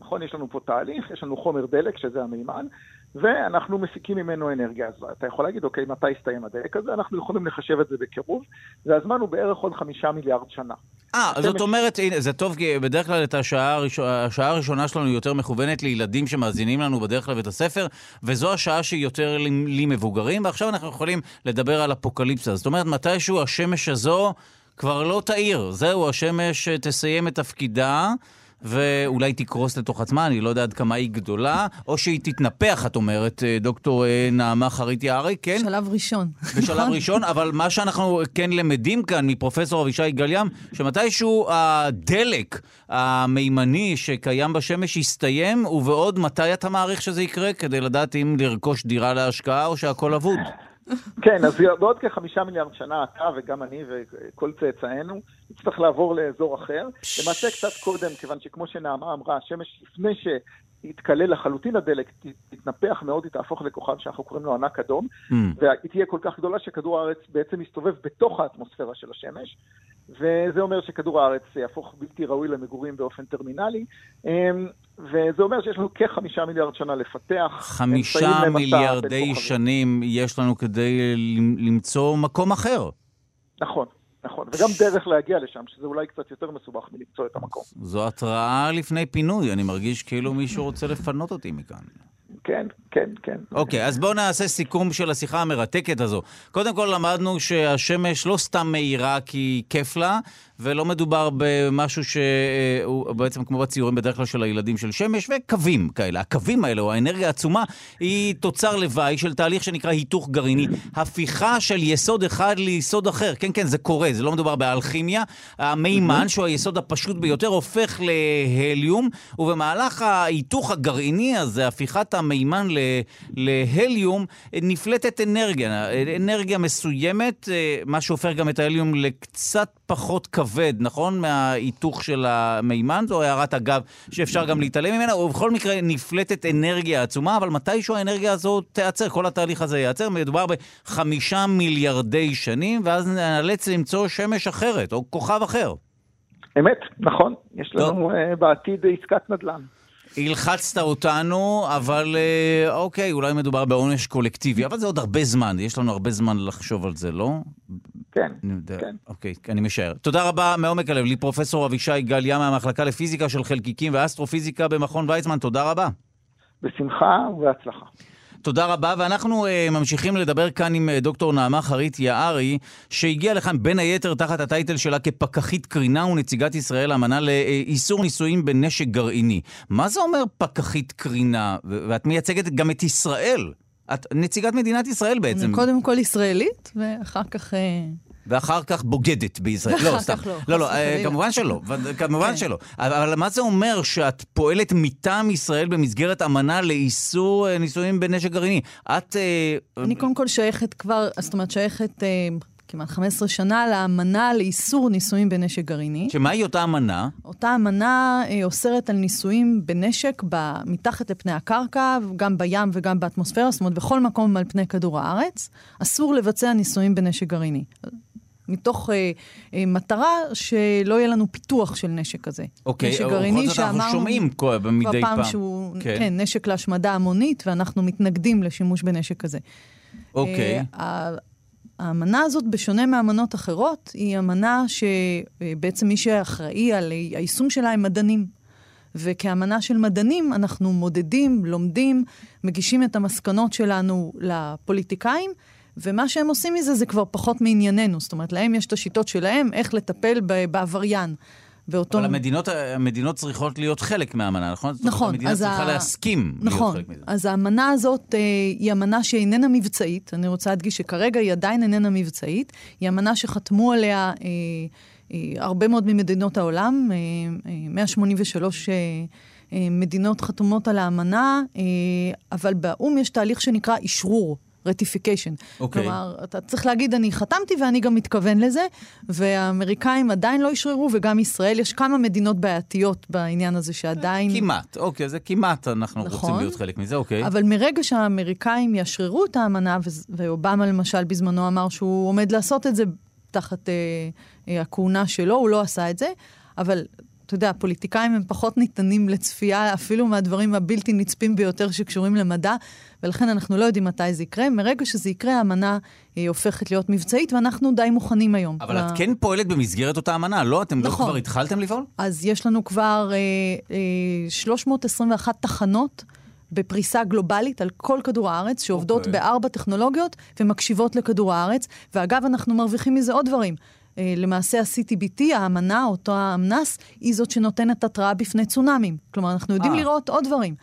נכון, יש לנו פה תהליך, יש לנו חומר דלק, שזה המימן, ואנחנו מפיקים ממנו אנרגיה. אז אתה יכול להגיד, אוקיי, מתי יסתיים הדלק הזה? אנחנו יכולים לחשב את זה בקירוב, והזמן הוא בערך עוד חמישה מיליארד שנה. אה, זאת אומרת, הנה, זה טוב, כי בדרך כלל את השעה, הראש... השעה הראשונה שלנו יותר מכוונת לילדים שמאזינים לנו בדרך כלל בבית הספר, וזו השעה שהיא יותר לי מבוגרים, ועכשיו אנחנו יכולים לדבר על אפוקליפסה. זאת אומרת, מתישהו השמש הזו כבר לא תאיר. זהו, השמש תסיים את תפקידה. ואולי תקרוס לתוך עצמה, אני לא יודע עד כמה היא גדולה, או שהיא תתנפח, את אומרת, אה, דוקטור אה, נעמה חריט יערי, כן? בשלב ראשון. בשלב נכון. ראשון, אבל מה שאנחנו כן למדים כאן מפרופסור אבישי גלים, שמתישהו הדלק המימני שקיים בשמש יסתיים, ובעוד מתי אתה מעריך שזה יקרה, כדי לדעת אם לרכוש דירה להשקעה או שהכל אבוד? כן, אז בעוד כחמישה מיליארד שנה אתה וגם אני וכל צאצאינו נצטרך לעבור לאזור אחר. למעשה קצת קודם, כיוון שכמו שנעמה אמרה, השמש לפני שיתכלה לחלוטין הדלק, תתנפח מאוד, היא תהפוך לכוכב שאנחנו קוראים לו ענק אדום, Mm. והיא תהיה כל כך גדולה שכדור הארץ בעצם יסתובב בתוך האטמוספירה של השמש, וזה אומר שכדור הארץ יהפוך בלתי ראוי למגורים באופן טרמינלי. אמ, וזה אומר שיש לנו כחמישה מיליארד שנה לפתח. חמישה מיליארדי. שנים יש לנו כדי למצוא מקום אחר. נכון, נכון. וגם דרך להגיע לשם, שזה אולי קצת יותר מסובך מלמצוא את המקום. זו התראה לפני פינוי, אני מרגיש כאילו מישהו רוצה לפנות אותי מכאן. כן, כן, כן. אוקיי, אז בואו נעשה סיכום של השיחה המרתקת הזו. קודם כל למדנו שהשמש לא סתם מאירה כי כיף לה, ולא מדובר במשהו שהוא בעצם כמו בציורים בדרך כלל של הילדים של שמש, וקווים כאלה. הקווים האלה, או האנרגיה העצומה, היא תוצר לוואי של תהליך שנקרא היתוך גרעיני. הפיכה של יסוד אחד ליסוד אחר. כן, כן, זה קורה, זה לא מדובר באלכימיה. המימן, שהוא היסוד הפשוט ביותר, הופך להליום, ובמהלך ההיתוך הגרעיני הזה, הפיכת המימן ל- להליום, נפלטת אנרגיה, אנרגיה מסוימת, אה, מה שהופך גם את ההליום לקצת פחות כבד, נכון? מההיתוך של המימן, זו הערת אגב שאפשר גם להתעלם ממנה, ובכל מקרה נפלטת אנרגיה עצומה, אבל מתישהו האנרגיה הזו תיעצר, כל התהליך הזה ייעצר, מדובר בחמישה מיליארדי שנים, ואז נאלץ למצוא שמש אחרת, או כוכב אחר. אמת, נכון. יש. לנו אה, בעתיד עסקת נדל"ן. הלחצת אותנו, אבל אה, אוקיי, אולי מדובר בעונש קולקטיבי, אבל זה עוד הרבה זמן, יש לנו הרבה זמן לחשוב על זה, לא? כן, יודע. כן. אוקיי, אני משער. תודה רבה מעומק הלב, לי פרופסור אבישי גליה מהמחלקה לפיזיקה של חלקיקים ואסטרופיזיקה במכון ויצמן, תודה רבה. בשמחה ובהצלחה. תודה רבה, ואנחנו uh, ממשיכים לדבר כאן עם uh, דוקטור נעמה חריט יערי, שהגיעה לכאן בין היתר תחת הטייטל שלה כפקחית קרינה ונציגת ישראל האמנה לאיסור ניסויים בנשק גרעיני. מה זה אומר פקחית קרינה? ואת מייצגת גם את ישראל. את נציגת מדינת ישראל בעצם. אני קודם כל ישראלית, ואחר כך... ואחר כך בוגדת בישראל. לא, סתם. לא, לא, לא, אה. כמובן שלא. ו- כמובן כן. שלא. אבל מה זה אומר שאת פועלת מטעם ישראל במסגרת אמנה לאיסור אה, ניסויים בנשק גרעיני? את... אה, אני קודם כל שייכת כבר, זאת אומרת, שייכת כמעט 15 שנה לאמנה לאיסור ניסויים בנשק גרעיני. שמהי אותה אמנה? אותה אמנה אה, אוסרת על ניסויים בנשק ב, מתחת לפני הקרקע, גם בים וגם באטמוספירה, זאת אומרת, בכל מקום על פני כדור הארץ, אסור לבצע ניסויים בנשק גרעיני. מתוך אה, אה, מטרה שלא יהיה לנו פיתוח של נשק כזה. אוקיי, נשק אבל גרעיני זאת אנחנו שאמרנו שומעים כל- כבר מדי פעם. שהוא, כן. כן. כן, נשק להשמדה המונית, ואנחנו מתנגדים לשימוש בנשק כזה. אוקיי. אה, האמנה הזאת, בשונה מאמנות אחרות, היא אמנה שבעצם מי שאחראי על היישום שלה הם מדענים. וכאמנה של מדענים אנחנו מודדים, לומדים, מגישים את המסקנות שלנו לפוליטיקאים, ומה שהם עושים מזה זה כבר פחות מענייננו. זאת אומרת, להם יש את השיטות שלהם, איך לטפל בעבריין. באותו... אבל המדינות, המדינות צריכות להיות חלק מהאמנה, נכון? נכון. המדינה צריכה ה... להסכים נכון, להיות חלק מזה. אז האמנה הזאת אה, היא אמנה שאיננה מבצעית. אני רוצה להדגיש שכרגע היא עדיין איננה מבצעית. היא אמנה שחתמו עליה אה, אה, הרבה מאוד ממדינות העולם, אה, אה, 183 אה, אה, מדינות חתומות על האמנה, אה, אבל באו"ם יש תהליך שנקרא אשרור. רטיפיקיישן. אוקיי. כלומר, אתה צריך להגיד, אני חתמתי ואני גם מתכוון לזה, והאמריקאים עדיין לא אישררו, וגם ישראל, יש כמה מדינות בעייתיות בעניין הזה שעדיין... כמעט, אוקיי, זה כמעט, אנחנו נכון, רוצים להיות חלק מזה, אוקיי. אבל מרגע שהאמריקאים יאשררו את האמנה, ואובמה למשל בזמנו אמר שהוא עומד לעשות את זה תחת אה, אה, הכהונה שלו, הוא לא עשה את זה, אבל אתה יודע, הפוליטיקאים הם פחות ניתנים לצפייה, אפילו מהדברים הבלתי נצפים ביותר שקשורים למדע, ולכן אנחנו לא יודעים מתי זה יקרה. מרגע שזה יקרה, האמנה היא אה, הופכת להיות מבצעית, ואנחנו די מוכנים היום. אבל לה... את כן פועלת במסגרת אותה אמנה, לא? אתם נכון. לא כבר התחלתם לפעול? אז יש לנו כבר אה, אה, 321 תחנות. בפריסה גלובלית על כל כדור הארץ, שעובדות okay. אוקיי. בארבע טכנולוגיות ומקשיבות לכדור הארץ. ואגב, אנחנו מרוויחים מזה עוד דברים. אה, למעשה ה-CTBT, האמנה, אותו האמנס, היא זאת שנותנת התראה בפני צונאמים. כלומר, אנחנו יודעים 아. אה. לראות עוד דברים.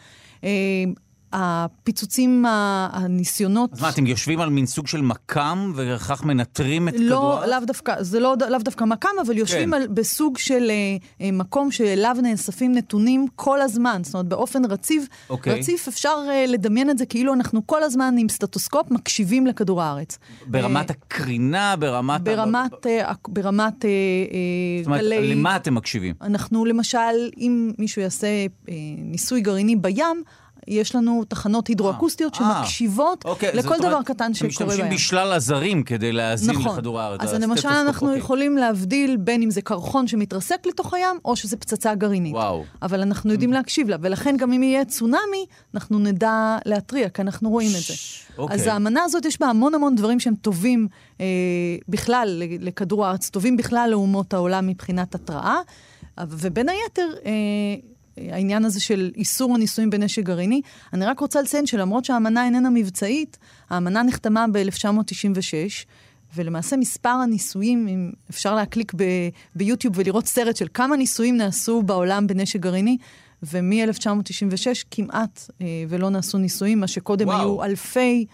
אה, הפיצוצים, הניסיונות... אז מה, אתם יושבים על מין סוג של מכ"ם, וכך מנטרים את לא, כדור הארץ? לא, לאו דווקא, זה לא, לאו דווקא מכ"ם, אבל יושבים כן. על, בסוג של אה, מקום שאליו נאספים נתונים כל הזמן. זאת אומרת, באופן רציף, אוקיי. רציף אפשר אה, לדמיין את זה כאילו אנחנו כל הזמן עם סטטוסקופ מקשיבים לכדור הארץ. ברמת אה, הקרינה, ברמת... ברמת... אה, ברמת אה, זאת אומרת, גלי... למה אתם מקשיבים? אנחנו, למשל, אם מישהו יעשה אה, ניסוי גרעיני בים, יש לנו תחנות הידרואקוסטיות אה, שמקשיבות אוקיי, לכל דבר אומרת, קטן שקורה בים. הם משתמשים בשלל עזרים כדי להאזין נכון. לכדור הארץ. אז למשל אנחנו אוקיי. יכולים להבדיל בין אם זה קרחון שמתרסק לתוך הים, או שזה פצצה גרעינית. וואו. אבל אנחנו יודעים mm. להקשיב לה, ולכן גם אם יהיה צונאמי, אנחנו נדע להתריע, כי אנחנו רואים את זה. אוקיי. אז האמנה הזאת, יש בה המון המון דברים שהם טובים אה, בכלל לכדור הארץ, טובים בכלל לאומות העולם מבחינת התראה, ובין היתר... אה, העניין הזה של איסור הניסויים בנשק גרעיני. אני רק רוצה לציין שלמרות שהאמנה איננה מבצעית, האמנה נחתמה ב-1996, ולמעשה מספר הניסויים, אם אפשר להקליק ב- ביוטיוב ולראות סרט של כמה ניסויים נעשו בעולם בנשק גרעיני, ומ-1996 כמעט אה, ולא נעשו ניסויים, מה שקודם וואו. היו אלפי...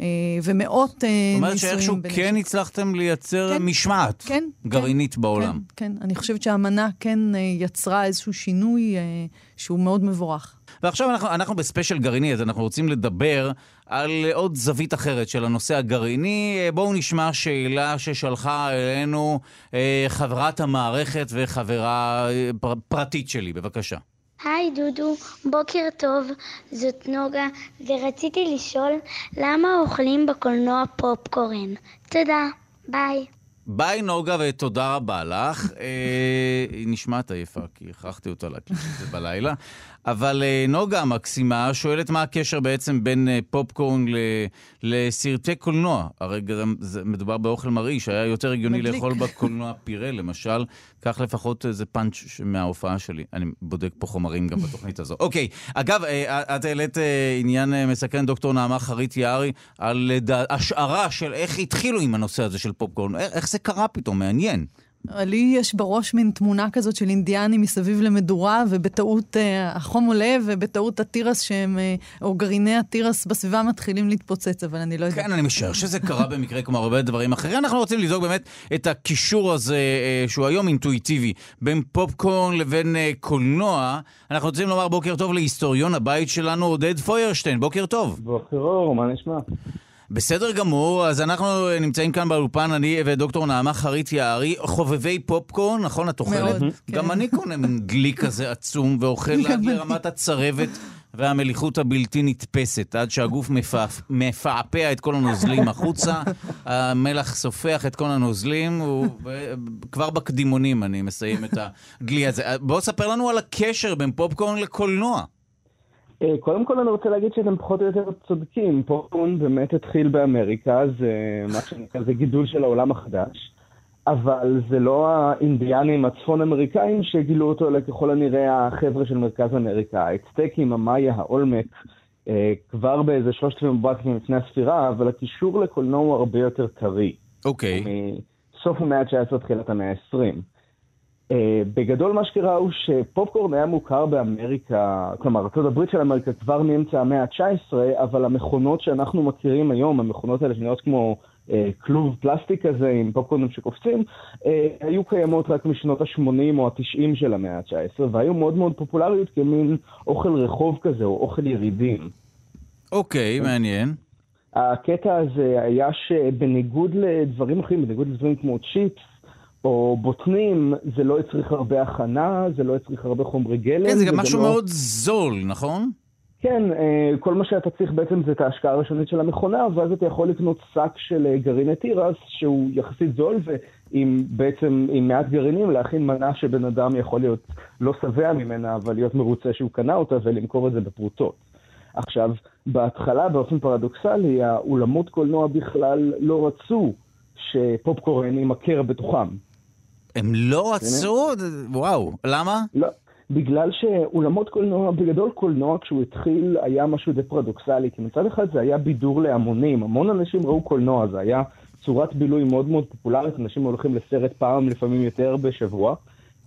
אה, ומאות ניסויים. זאת אומרת שאיכשהו כן הצלחתם לייצר כן, משמעת כן, גרעינית כן, בעולם. כן, כן. אני חושבת שהאמנה כן אה, יצרה איזשהו שינוי אה, שהוא מאוד מבורך. ועכשיו אנחנו, אנחנו בספיישל גרעיני, אז אנחנו רוצים לדבר על עוד זווית אחרת של הנושא הגרעיני. בואו נשמע שאלה ששלחה אלינו חברת המערכת וחברה פרטית שלי, בבקשה. היי דודו, בוקר טוב, זאת נוגה, ורציתי לשאול למה אוכלים בקולנוע פופקורן. תודה, ביי. ביי נוגה ותודה רבה לך. אה, היא נשמעת עייפה כי הכרחתי אותה להקליט את זה בלילה. אבל אה, נוגה המקסימה שואלת מה הקשר בעצם בין אה, פופקורן לסרטי קולנוע. הרי גם מדובר באוכל מרעי שהיה יותר הגיוני לאכול בקולנוע פירה למשל. כך לפחות איזה פאנץ' מההופעה שלי. אני בודק פה חומרים גם בתוכנית הזו. אוקיי, אגב, את העלית עניין מסכן דוקטור נעמה חרית יערי על השערה של איך התחילו עם הנושא הזה של פופקורן. איך זה קרה פתאום? מעניין. לי יש בראש מין תמונה כזאת של אינדיאנים מסביב למדורה, ובטעות אה, החום עולה, ובטעות התירס שהם, אה, או גרעיני התירס בסביבה מתחילים להתפוצץ, אבל אני לא יודעת. כן, אני משער שזה קרה במקרה כמו הרבה דברים אחרים. אנחנו רוצים לבדוק באמת את הקישור הזה, אה, שהוא היום אינטואיטיבי, בין פופקורן לבין אה, קולנוע. אנחנו רוצים לומר בוקר טוב להיסטוריון הבית שלנו, עודד פוירשטיין. בוקר טוב. בוקר אור, מה נשמע? בסדר גמור, אז אנחנו נמצאים כאן באולפן, אני ודוקטור נעמה חרית יערי, חובבי פופקורן, נכון? את אוכלת? מאוד, כן. גם אני קונה מין גליק כזה עצום ואוכל עד לרמת הצרבת והמליחות הבלתי נתפסת, עד שהגוף מפעפע את כל הנוזלים החוצה, המלח סופח את כל הנוזלים, וכבר בקדימונים אני מסיים את הגלי הזה. בואו ספר לנו על הקשר בין פופקורן לקולנוע. אה, קודם כל אני רוצה להגיד שאתם פחות או יותר צודקים. פופקורן באמת התחיל באמריקה, זה מה שנקרא, זה גידול של העולם החדש. אבל זה לא האינדיאנים הצפון-אמריקאים שגילו אותו, אלא ככל הנראה החבר'ה של מרכז אמריקה, האצטקים, המאיה, האולמק, אה, כבר באיזה שלושת אלפים מבקרים לפני הספירה, אבל הקישור לקולנוע הוא הרבה יותר טרי. אוקיי. מסוף המאה ה-19 תחילת המאה ה-20. Uh, בגדול מה שקרה הוא שפופקורן היה מוכר באמריקה, כלומר ארה"ב של אמריקה כבר מאמצע המאה ה-19, אבל המכונות שאנחנו מכירים היום, המכונות האלה שנראות כמו uh, כלוב פלסטיק כזה עם פופקורנים שקופצים, uh, היו קיימות רק משנות ה-80 או ה-90 של המאה ה-19, והיו מאוד מאוד פופולריות כמין אוכל רחוב כזה, או אוכל ירידים. אוקיי, okay, מעניין. הקטע הזה היה שבניגוד לדברים אחרים, בניגוד לדברים כמו צ'יפס, או בוטנים, זה לא הצריך הרבה הכנה, זה לא הצריך הרבה חומרי גלם. כן, זה גם משהו לא... מאוד זול, נכון? כן, אה, כל מה שאתה צריך בעצם זה את ההשקעה הראשונית של המכונה, ואז אתה יכול לקנות שק של אה, גרעיני תירס, שהוא יחסית זול, ועם בעצם, עם מעט גרעינים, להכין מנה שבן אדם יכול להיות לא שבע ממנה, אבל להיות מרוצה שהוא קנה אותה, ולמכור את זה בפרוטות. עכשיו, בהתחלה, באופן פרדוקסלי, האולמות קולנוע בכלל לא רצו שפופקורן יימכר בתוכם. הם לא רצו? וואו, למה? לא, בגלל שאולמות קולנוע, בגדול קולנוע כשהוא התחיל היה משהו די פרדוקסלי, כי מצד אחד זה היה בידור להמונים, המון אנשים ראו קולנוע, זה היה צורת בילוי מאוד מאוד פופולרית, אנשים הולכים לסרט פעם, לפעמים יותר בשבוע.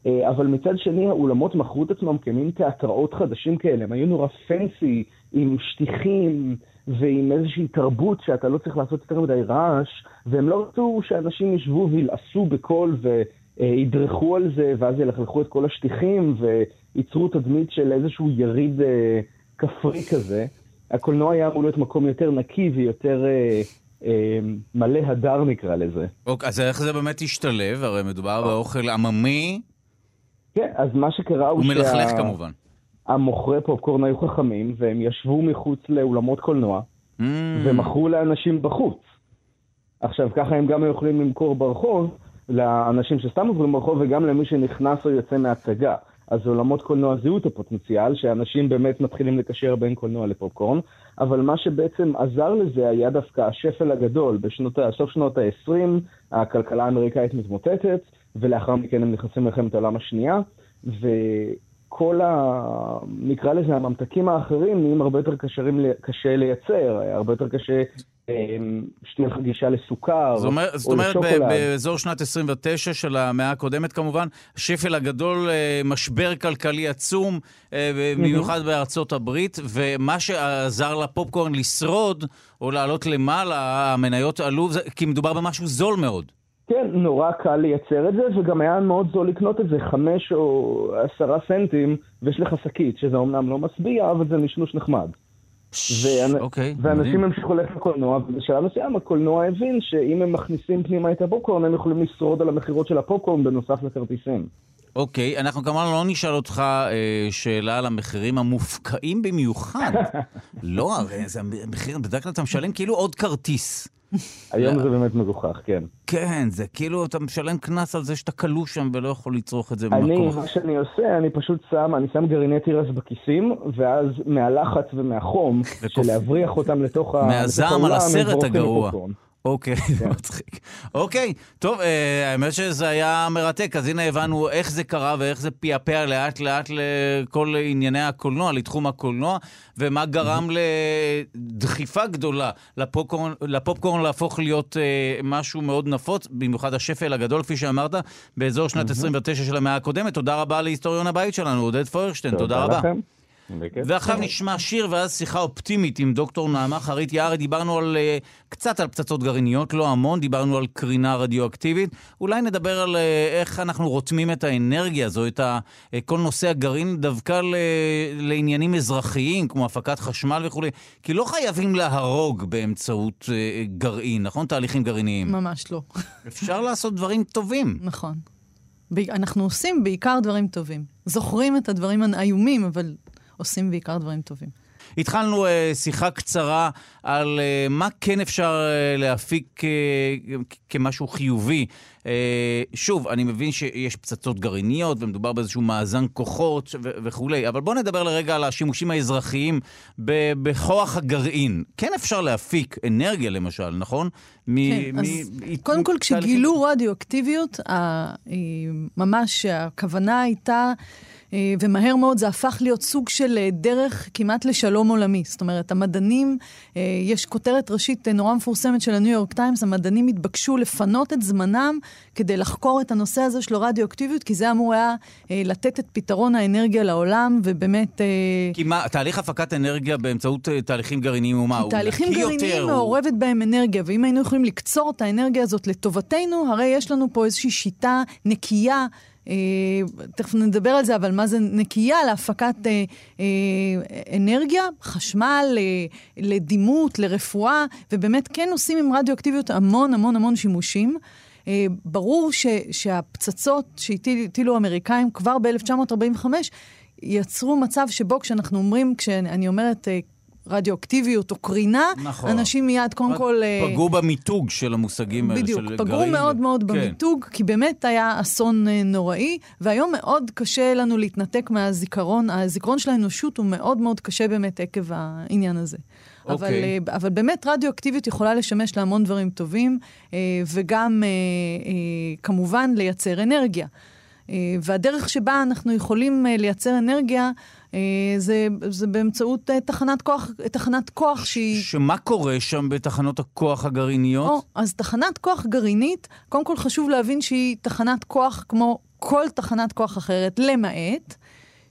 אה, אבל מצד שני, האולמות מכרו את עצמם כמין תיאטראות חדשים כאלה, הם היו נורא פנסי, עם שטיחים ועם איזושהי תרבות שאתה לא צריך לעשות יותר מדי רעש, והם לא רצו שאנשים ישבו וילעסו בקול וידרכו על זה, ואז ילכלכו את כל השטיחים, וייצרו תדמית של איזשהו יריד אה, כפרי כזה. הקולנוע היה אמור להיות מקום יותר נקי ויותר... אה, אה, מלא הדר נקרא לזה. אוקיי, אז איך זה באמת השתלב? הרי מדובר באוכל עממי. כן, אז מה שקרה הוא שה... הוא מלכלך כמובן. המוכרי פופקורן היו חכמים, והם ישבו מחוץ לאולמות קולנוע, mm. ומכרו לאנשים בחוץ. עכשיו, ככה הם גם יכולים למכור ברחוב, לאנשים שסתם עוברים ברחוב, וגם למי שנכנס או יוצא מהצגה. אז עולמות קולנוע זיהו את הפוטנציאל, שאנשים באמת מתחילים לקשר בין קולנוע לפופקורן, אבל מה שבעצם עזר לזה היה דווקא השפל הגדול. בסוף שנות ה-20 הכלכלה האמריקאית מתמוטטת, ולאחר מכן הם נכנסים למלחמת העולם השנייה, וכל ה... נקרא לזה הממתקים האחרים נהיים הרבה יותר קשרים, קשה לייצר, הרבה יותר קשה אמ, שתהיה לך גישה לסוכר זאת אומרת, זאת אומרת באזור שנת 29 של המאה הקודמת כמובן, השפל הגדול, אה, משבר כלכלי עצום, אה, במיוחד בארצות הברית, ומה שעזר לפופקורן לשרוד או לעלות למעלה, המניות עלו, כי מדובר במשהו זול מאוד. כן, נורא קל לייצר את זה, וגם היה מאוד זול לקנות את זה, חמש או עשרה סנטים, ויש לך שקית, שזה אומנם לא משביע, אבל זה נשנוש נחמד. ואנ... אוקיי, ואנשים המשיכו ללכת לקולנוע, ובשלב מסוים הקולנוע הבין שאם הם מכניסים פנימה את הפופקורן, הם יכולים לשרוד על המכירות של הפופקורן בנוסף לכרטיסים. אוקיי, אנחנו כמובן לא נשאל אותך אה, שאלה על המחירים המופקעים במיוחד. לא, הרי זה המחיר, בדרך כלל אתה משלם כאילו עוד כרטיס. היום זה באמת מגוחך, כן. כן, זה כאילו אתה משלם קנס על זה שאתה כלוא שם ולא יכול לצרוך את זה במקום. אני, מה שאני עושה, אני פשוט שם, אני שם גרעיני תירס בכיסים, ואז מהלחץ ומהחום, של להבריח אותם לתוך העולם, מהזעם על הסרט הגרוע. אוקיי, זה מצחיק. אוקיי, טוב, אה, האמת שזה היה מרתק, אז הנה הבנו איך זה קרה ואיך זה פעפע לאט לאט לכל ענייני הקולנוע, לתחום הקולנוע, ומה גרם לדחיפה גדולה לפופקורן, לפופקורן להפוך להיות אה, משהו מאוד נפוץ, במיוחד השפל הגדול, כפי שאמרת, באזור שנת 29 של המאה הקודמת. תודה רבה להיסטוריון הבית שלנו, עודד פוירשטיין, תודה רבה. לכם. ועכשיו נשמע שיר ואז שיחה אופטימית עם דוקטור נעמה חרית יערי. דיברנו על, uh, קצת על פצצות גרעיניות, לא המון, דיברנו על קרינה רדיואקטיבית. אולי נדבר על uh, איך אנחנו רותמים את האנרגיה הזו, את ה, uh, כל נושא הגרעין, דווקא ל, לעניינים אזרחיים, כמו הפקת חשמל וכולי. כי לא חייבים להרוג באמצעות uh, גרעין, נכון? תהליכים גרעיניים. ממש לא. אפשר לעשות דברים טובים. נכון. אנחנו עושים בעיקר דברים טובים. זוכרים את הדברים האיומים, אבל עושים בעיקר דברים טובים. התחלנו שיחה קצרה על מה כן אפשר להפיק כמשהו חיובי. שוב, אני מבין שיש פצצות גרעיניות ומדובר באיזשהו מאזן כוחות וכולי, אבל בואו נדבר לרגע על השימושים האזרחיים בכוח הגרעין. כן אפשר להפיק אנרגיה, למשל, נכון? כן, אז קודם כל, כשגילו רדיואקטיביות, ממש הכוונה הייתה... אה, ומהר מאוד זה הפך להיות סוג של אה, דרך כמעט לשלום עולמי. זאת אומרת, המדענים, אה, יש כותרת ראשית נורא מפורסמת של הניו יורק טיימס, המדענים התבקשו לפנות את זמנם כדי לחקור את הנושא הזה של הרדיואקטיביות, כי זה אמור היה לתת את פתרון האנרגיה לעולם, ובאמת... כי מה, תהליך הפקת אנרגיה באמצעות תהליכים גרעיניים הוא מה? הוא תהליכים גרעיניים יותר, מעורבת הוא... בהם אנרגיה, ואם היינו יכולים לקצור את האנרגיה הזאת לטובתנו, הרי יש לנו פה איזושהי שיטה נקייה. אה, תכף נדבר על זה, אבל מה זה נקייה להפקת אה, אה, אנרגיה, חשמל, אה, לדימות, לרפואה, ובאמת כן עושים עם רדיואקטיביות המון המון המון שימושים. אה, ברור ש, שהפצצות שהטילו האמריקאים כבר ב-1945 יצרו מצב שבו כשאנחנו אומרים, כשאני אומרת אה, רדיואקטיביות או קרינה, נכון. אנשים מיד קודם כל... אה, פגעו במיתוג של המושגים האלה, בדיוק, של פגעו מאוד מאוד כן. במיתוג, כי באמת היה אסון אה, נוראי, והיום מאוד קשה לנו להתנתק מהזיכרון, הזיכרון של האנושות הוא מאוד מאוד קשה באמת עקב העניין הזה. Okay. אבל, אוקיי. אה, אבל באמת רדיואקטיביות יכולה לשמש להמון דברים טובים, וגם כמובן לייצר אנרגיה. והדרך שבה אנחנו יכולים לייצר אנרגיה זה, זה באמצעות אה, תחנת כוח, תחנת כוח שהיא... שמה קורה שם בתחנות הכוח הגרעיניות? או, אז תחנת כוח גרעינית, קודם כל חשוב להבין שהיא תחנת כוח כמו כל תחנת כוח אחרת, למעט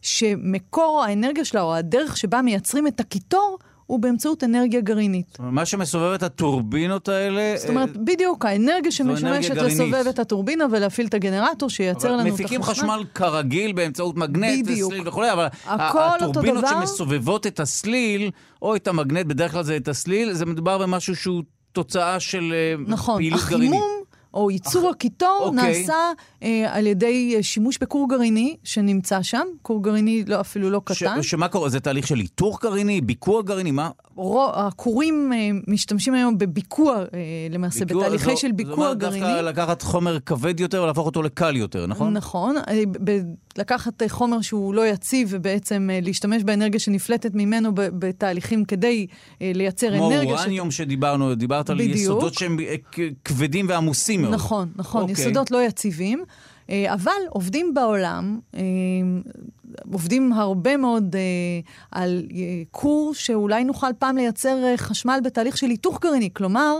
שמקור האנרגיה שלה, או הדרך שבה מייצרים את הקיטור, הוא באמצעות אנרגיה גרעינית. מה שמסובב את הטורבינות האלה... זאת אומרת, בדיוק, האנרגיה שמשמשת לסובב את הטורבינה ולהפעיל את הגנרטור שייצר לנו את החשמל. מפיקים חשמל כרגיל באמצעות מגנט וסליל וכולי, אבל הטורבינות שמסובבות את הסליל, או את המגנט, בדרך כלל זה את הסליל, זה מדובר במשהו שהוא תוצאה של אה, נכון, פעילות גרעינית. נכון, החימום או ייצור אח... הקיטור אוקיי. נעשה אה, על ידי אה, שימוש בכור גרעיני שנמצא שם, כור גרעיני לא, אפילו לא קטן. ש, שמה קורה? זה תהליך של איתור גרעיני, ביקוע גרעיני? מה? רו, הכורים אה, משתמשים היום בביקוע, אה, למעשה, ביקוע, בתהליכי זו, של ביקוע גרעיני. זאת אומרת, דווקא לקחת חומר כבד יותר ולהפוך אותו לקל יותר, נכון? נכון. אה, ב, לקחת אה, חומר שהוא לא יציב ובעצם אה, להשתמש באנרגיה שנפלטת ממנו בתהליכים כדי אה, לייצר כמו אנרגיה. כמו אורניום ש... שדיברנו, דיברת בדיוק. על יסודות שהם כבדים ועמוסים מאוד. נכון, נכון. אוקיי. יסודות לא יציבים. אבל עובדים בעולם, עובדים הרבה מאוד על כור שאולי נוכל פעם לייצר חשמל בתהליך של היתוך גרעיני. כלומר,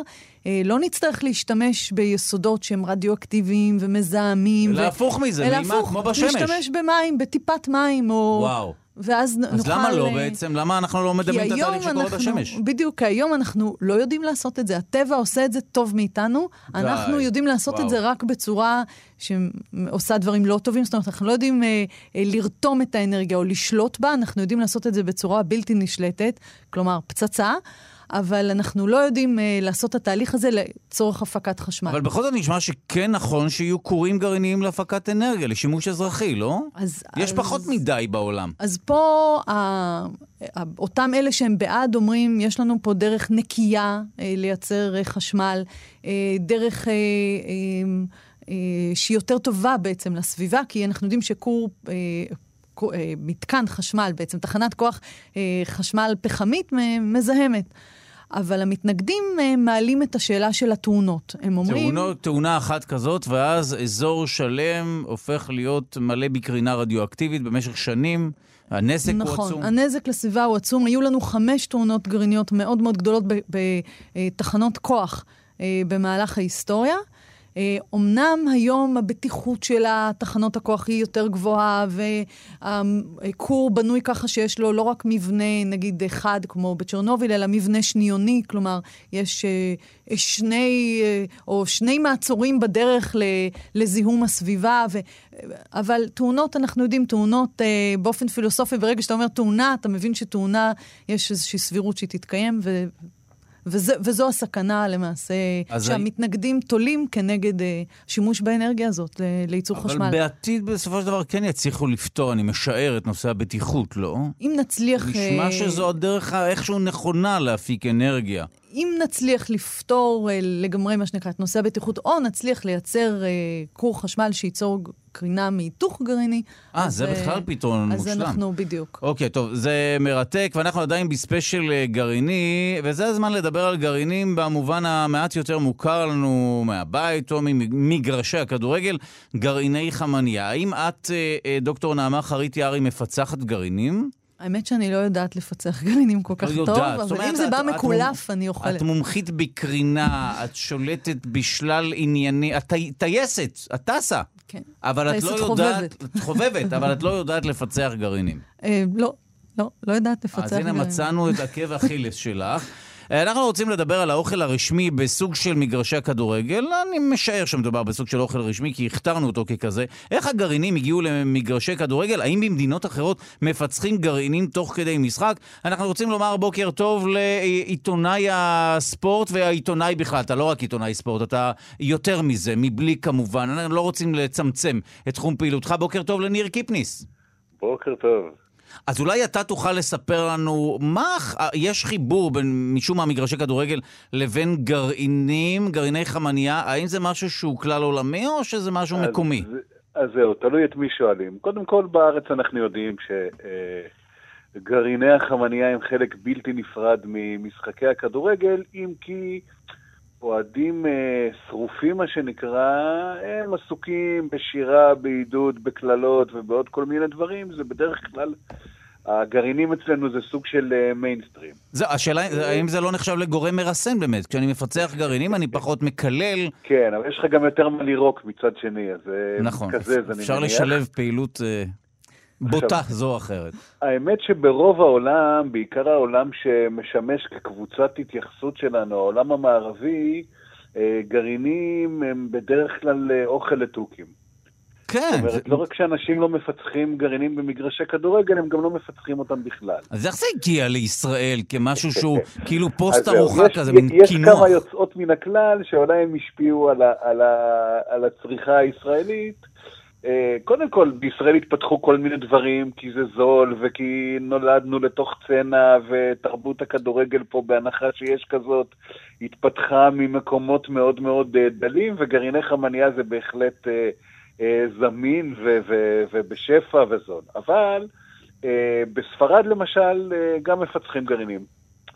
לא נצטרך להשתמש ביסודות שהם רדיואקטיביים ומזהמים. אלא ו... הפוך מזה, הפוך, כמו בשמש. להשתמש במים, בטיפת מים, או... וואו. ואז אז נוכל... אז למה לא בעצם? למה אנחנו לא מדמים את התהליך שקורה אנחנו, בשמש? בדיוק, כי היום אנחנו לא יודעים לעשות את זה. הטבע עושה את זה טוב מאיתנו. די, אנחנו יודעים לעשות וואו. את זה רק בצורה שעושה דברים לא טובים. זאת אומרת, אנחנו לא יודעים אה, אה, לרתום את האנרגיה או לשלוט בה, אנחנו יודעים לעשות את זה בצורה בלתי נשלטת, כלומר, פצצה. אבל אנחנו לא יודעים uh, לעשות את התהליך הזה לצורך הפקת חשמל. אבל בכל זאת נשמע שכן נכון שיהיו כורים גרעיניים להפקת אנרגיה, לשימוש אזרחי, לא? אז... יש אז, פחות מדי בעולם. אז פה, ה, ה, אותם אלה שהם בעד אומרים, יש לנו פה דרך נקייה uh, לייצר uh, חשמל, uh, דרך... שהיא יותר טובה בעצם לסביבה, כי אנחנו יודעים שכור מתקן חשמל, בעצם תחנת כוח חשמל פחמית מזהמת. אבל המתנגדים אה, מעלים את השאלה של התאונות. הם אומרים... תאונות, תאונה אחת כזאת, ואז אזור שלם הופך להיות מלא בקרינה רדיואקטיבית במשך שנים. הנזק נכון, הוא עצום. נכון, הנזק לסביבה הוא עצום. היו לנו חמש תאונות גרעיניות מאוד מאוד גדולות בתחנות כוח אה, במהלך ההיסטוריה. אומנם אה, היום הבטיחות של התחנות הכוח היא יותר גבוהה, והכור בנוי ככה שיש לו לא רק מבנה, נגיד, אחד, כמו בצ'רנוביל, אלא מבנה שניוני, כלומר, יש אה, שני, אה, או שני מעצורים בדרך לזיהום הסביבה, ו... אבל תאונות, אנחנו יודעים, תאונות באופן פילוסופי, ברגע שאתה אומר תאונה, אתה מבין שתאונה, יש איזושהי סבירות שהיא תתקיים, ו... וזה, וזו הסכנה למעשה, שהמתנגדים תולים כנגד uh, שימוש באנרגיה הזאת לייצור אבל חשמל. אבל בעתיד בסופו של דבר כן יצליחו לפתור, אני משער, את נושא הבטיחות, לא? אם נצליח... נשמע uh, שזו הדרך האיכשהו נכונה להפיק אנרגיה. אם נצליח לפתור uh, לגמרי, מה שנקרא, את נושא הבטיחות, או נצליח לייצר uh, כור חשמל שייצור קרינה מהיתוך גרעיני. אה, זה בכלל פתרון אז מושלם. אז אנחנו, בדיוק. אוקיי, טוב, זה מרתק, ואנחנו עדיין בספיישל אה, גרעיני, וזה הזמן לדבר על גרעינים במובן המעט יותר מוכר לנו מהבית או ממגרשי הכדורגל, גרעיני חמניה. האם את, אה, דוקטור נעמה חריט יערי, מפצחת גרעינים? האמת שאני לא יודעת לפצח גרעינים כל כך לא טוב, יודעת. אבל אומרת, אם זה בא מקולף, אני אוכלת. את מומחית בקרינה, את שולטת בשלל עניינים, את טייסת, את טסה. כן. אבל את לא יודעת... את חובבת, אבל את לא יודעת לפצח גרעינים. אה, לא, לא, לא יודעת לפצח גרעינים. אז הנה מצאנו את עקב אכילס שלך. אנחנו רוצים לדבר על האוכל הרשמי בסוג של מגרשי הכדורגל. אני משער שמדובר בסוג של אוכל רשמי, כי הכתרנו אותו ככזה. איך הגרעינים הגיעו למגרשי כדורגל? האם במדינות אחרות מפצחים גרעינים תוך כדי משחק? אנחנו רוצים לומר בוקר טוב לעיתונאי הספורט והעיתונאי בכלל. אתה לא רק עיתונאי ספורט, אתה יותר מזה, מבלי כמובן. אנחנו לא רוצים לצמצם את תחום פעילותך. בוקר טוב לניר קיפניס. בוקר טוב. אז אולי אתה תוכל לספר לנו מה, יש חיבור בין משום מה מגרשי כדורגל לבין גרעינים, גרעיני חמניה, האם זה משהו שהוא כלל עולמי או שזה משהו אז, מקומי? אז זהו, תלוי את מי שואלים. קודם כל בארץ אנחנו יודעים שגרעיני החמניה הם חלק בלתי נפרד ממשחקי הכדורגל, אם כי אוהדים אה, שרופים, מה שנקרא, הם עסוקים בשירה, בעידוד, בקללות ובעוד כל מיני דברים, זה בדרך כלל... הגרעינים אצלנו זה סוג של מיינסטרים. Uh, זה, השאלה, האם זה לא נחשב לגורם מרסן באמת? כשאני מפצח גרעינים אני פחות מקלל. כן, אבל יש לך גם יותר מה לירוק מצד שני, אז נכון, כזה, אז אפשר לשלב פעילות uh, בוטה זו או אחרת. האמת שברוב העולם, בעיקר העולם שמשמש כקבוצת התייחסות שלנו, העולם המערבי, גרעינים הם בדרך כלל אוכל לתוכים. כן. זאת אומרת, זה... לא רק שאנשים לא מפצחים גרעינים במגרשי כדורגל, הם גם לא מפצחים אותם בכלל. אז איך זה הגיע לישראל כמשהו שהוא כאילו פוסט ארוחה כזה, מין קינוח? יש כמה יוצאות מן הכלל שאולי הם השפיעו על, ה, על, ה, על הצריכה הישראלית. קודם כל, בישראל התפתחו כל מיני דברים, כי זה זול, וכי נולדנו לתוך צנע, ותרבות הכדורגל פה, בהנחה שיש כזאת, התפתחה ממקומות מאוד מאוד דלים, וגרעיני חמניה זה בהחלט... זמין ו- ו- ובשפע וזול. אבל בספרד למשל גם מפצחים גרעינים.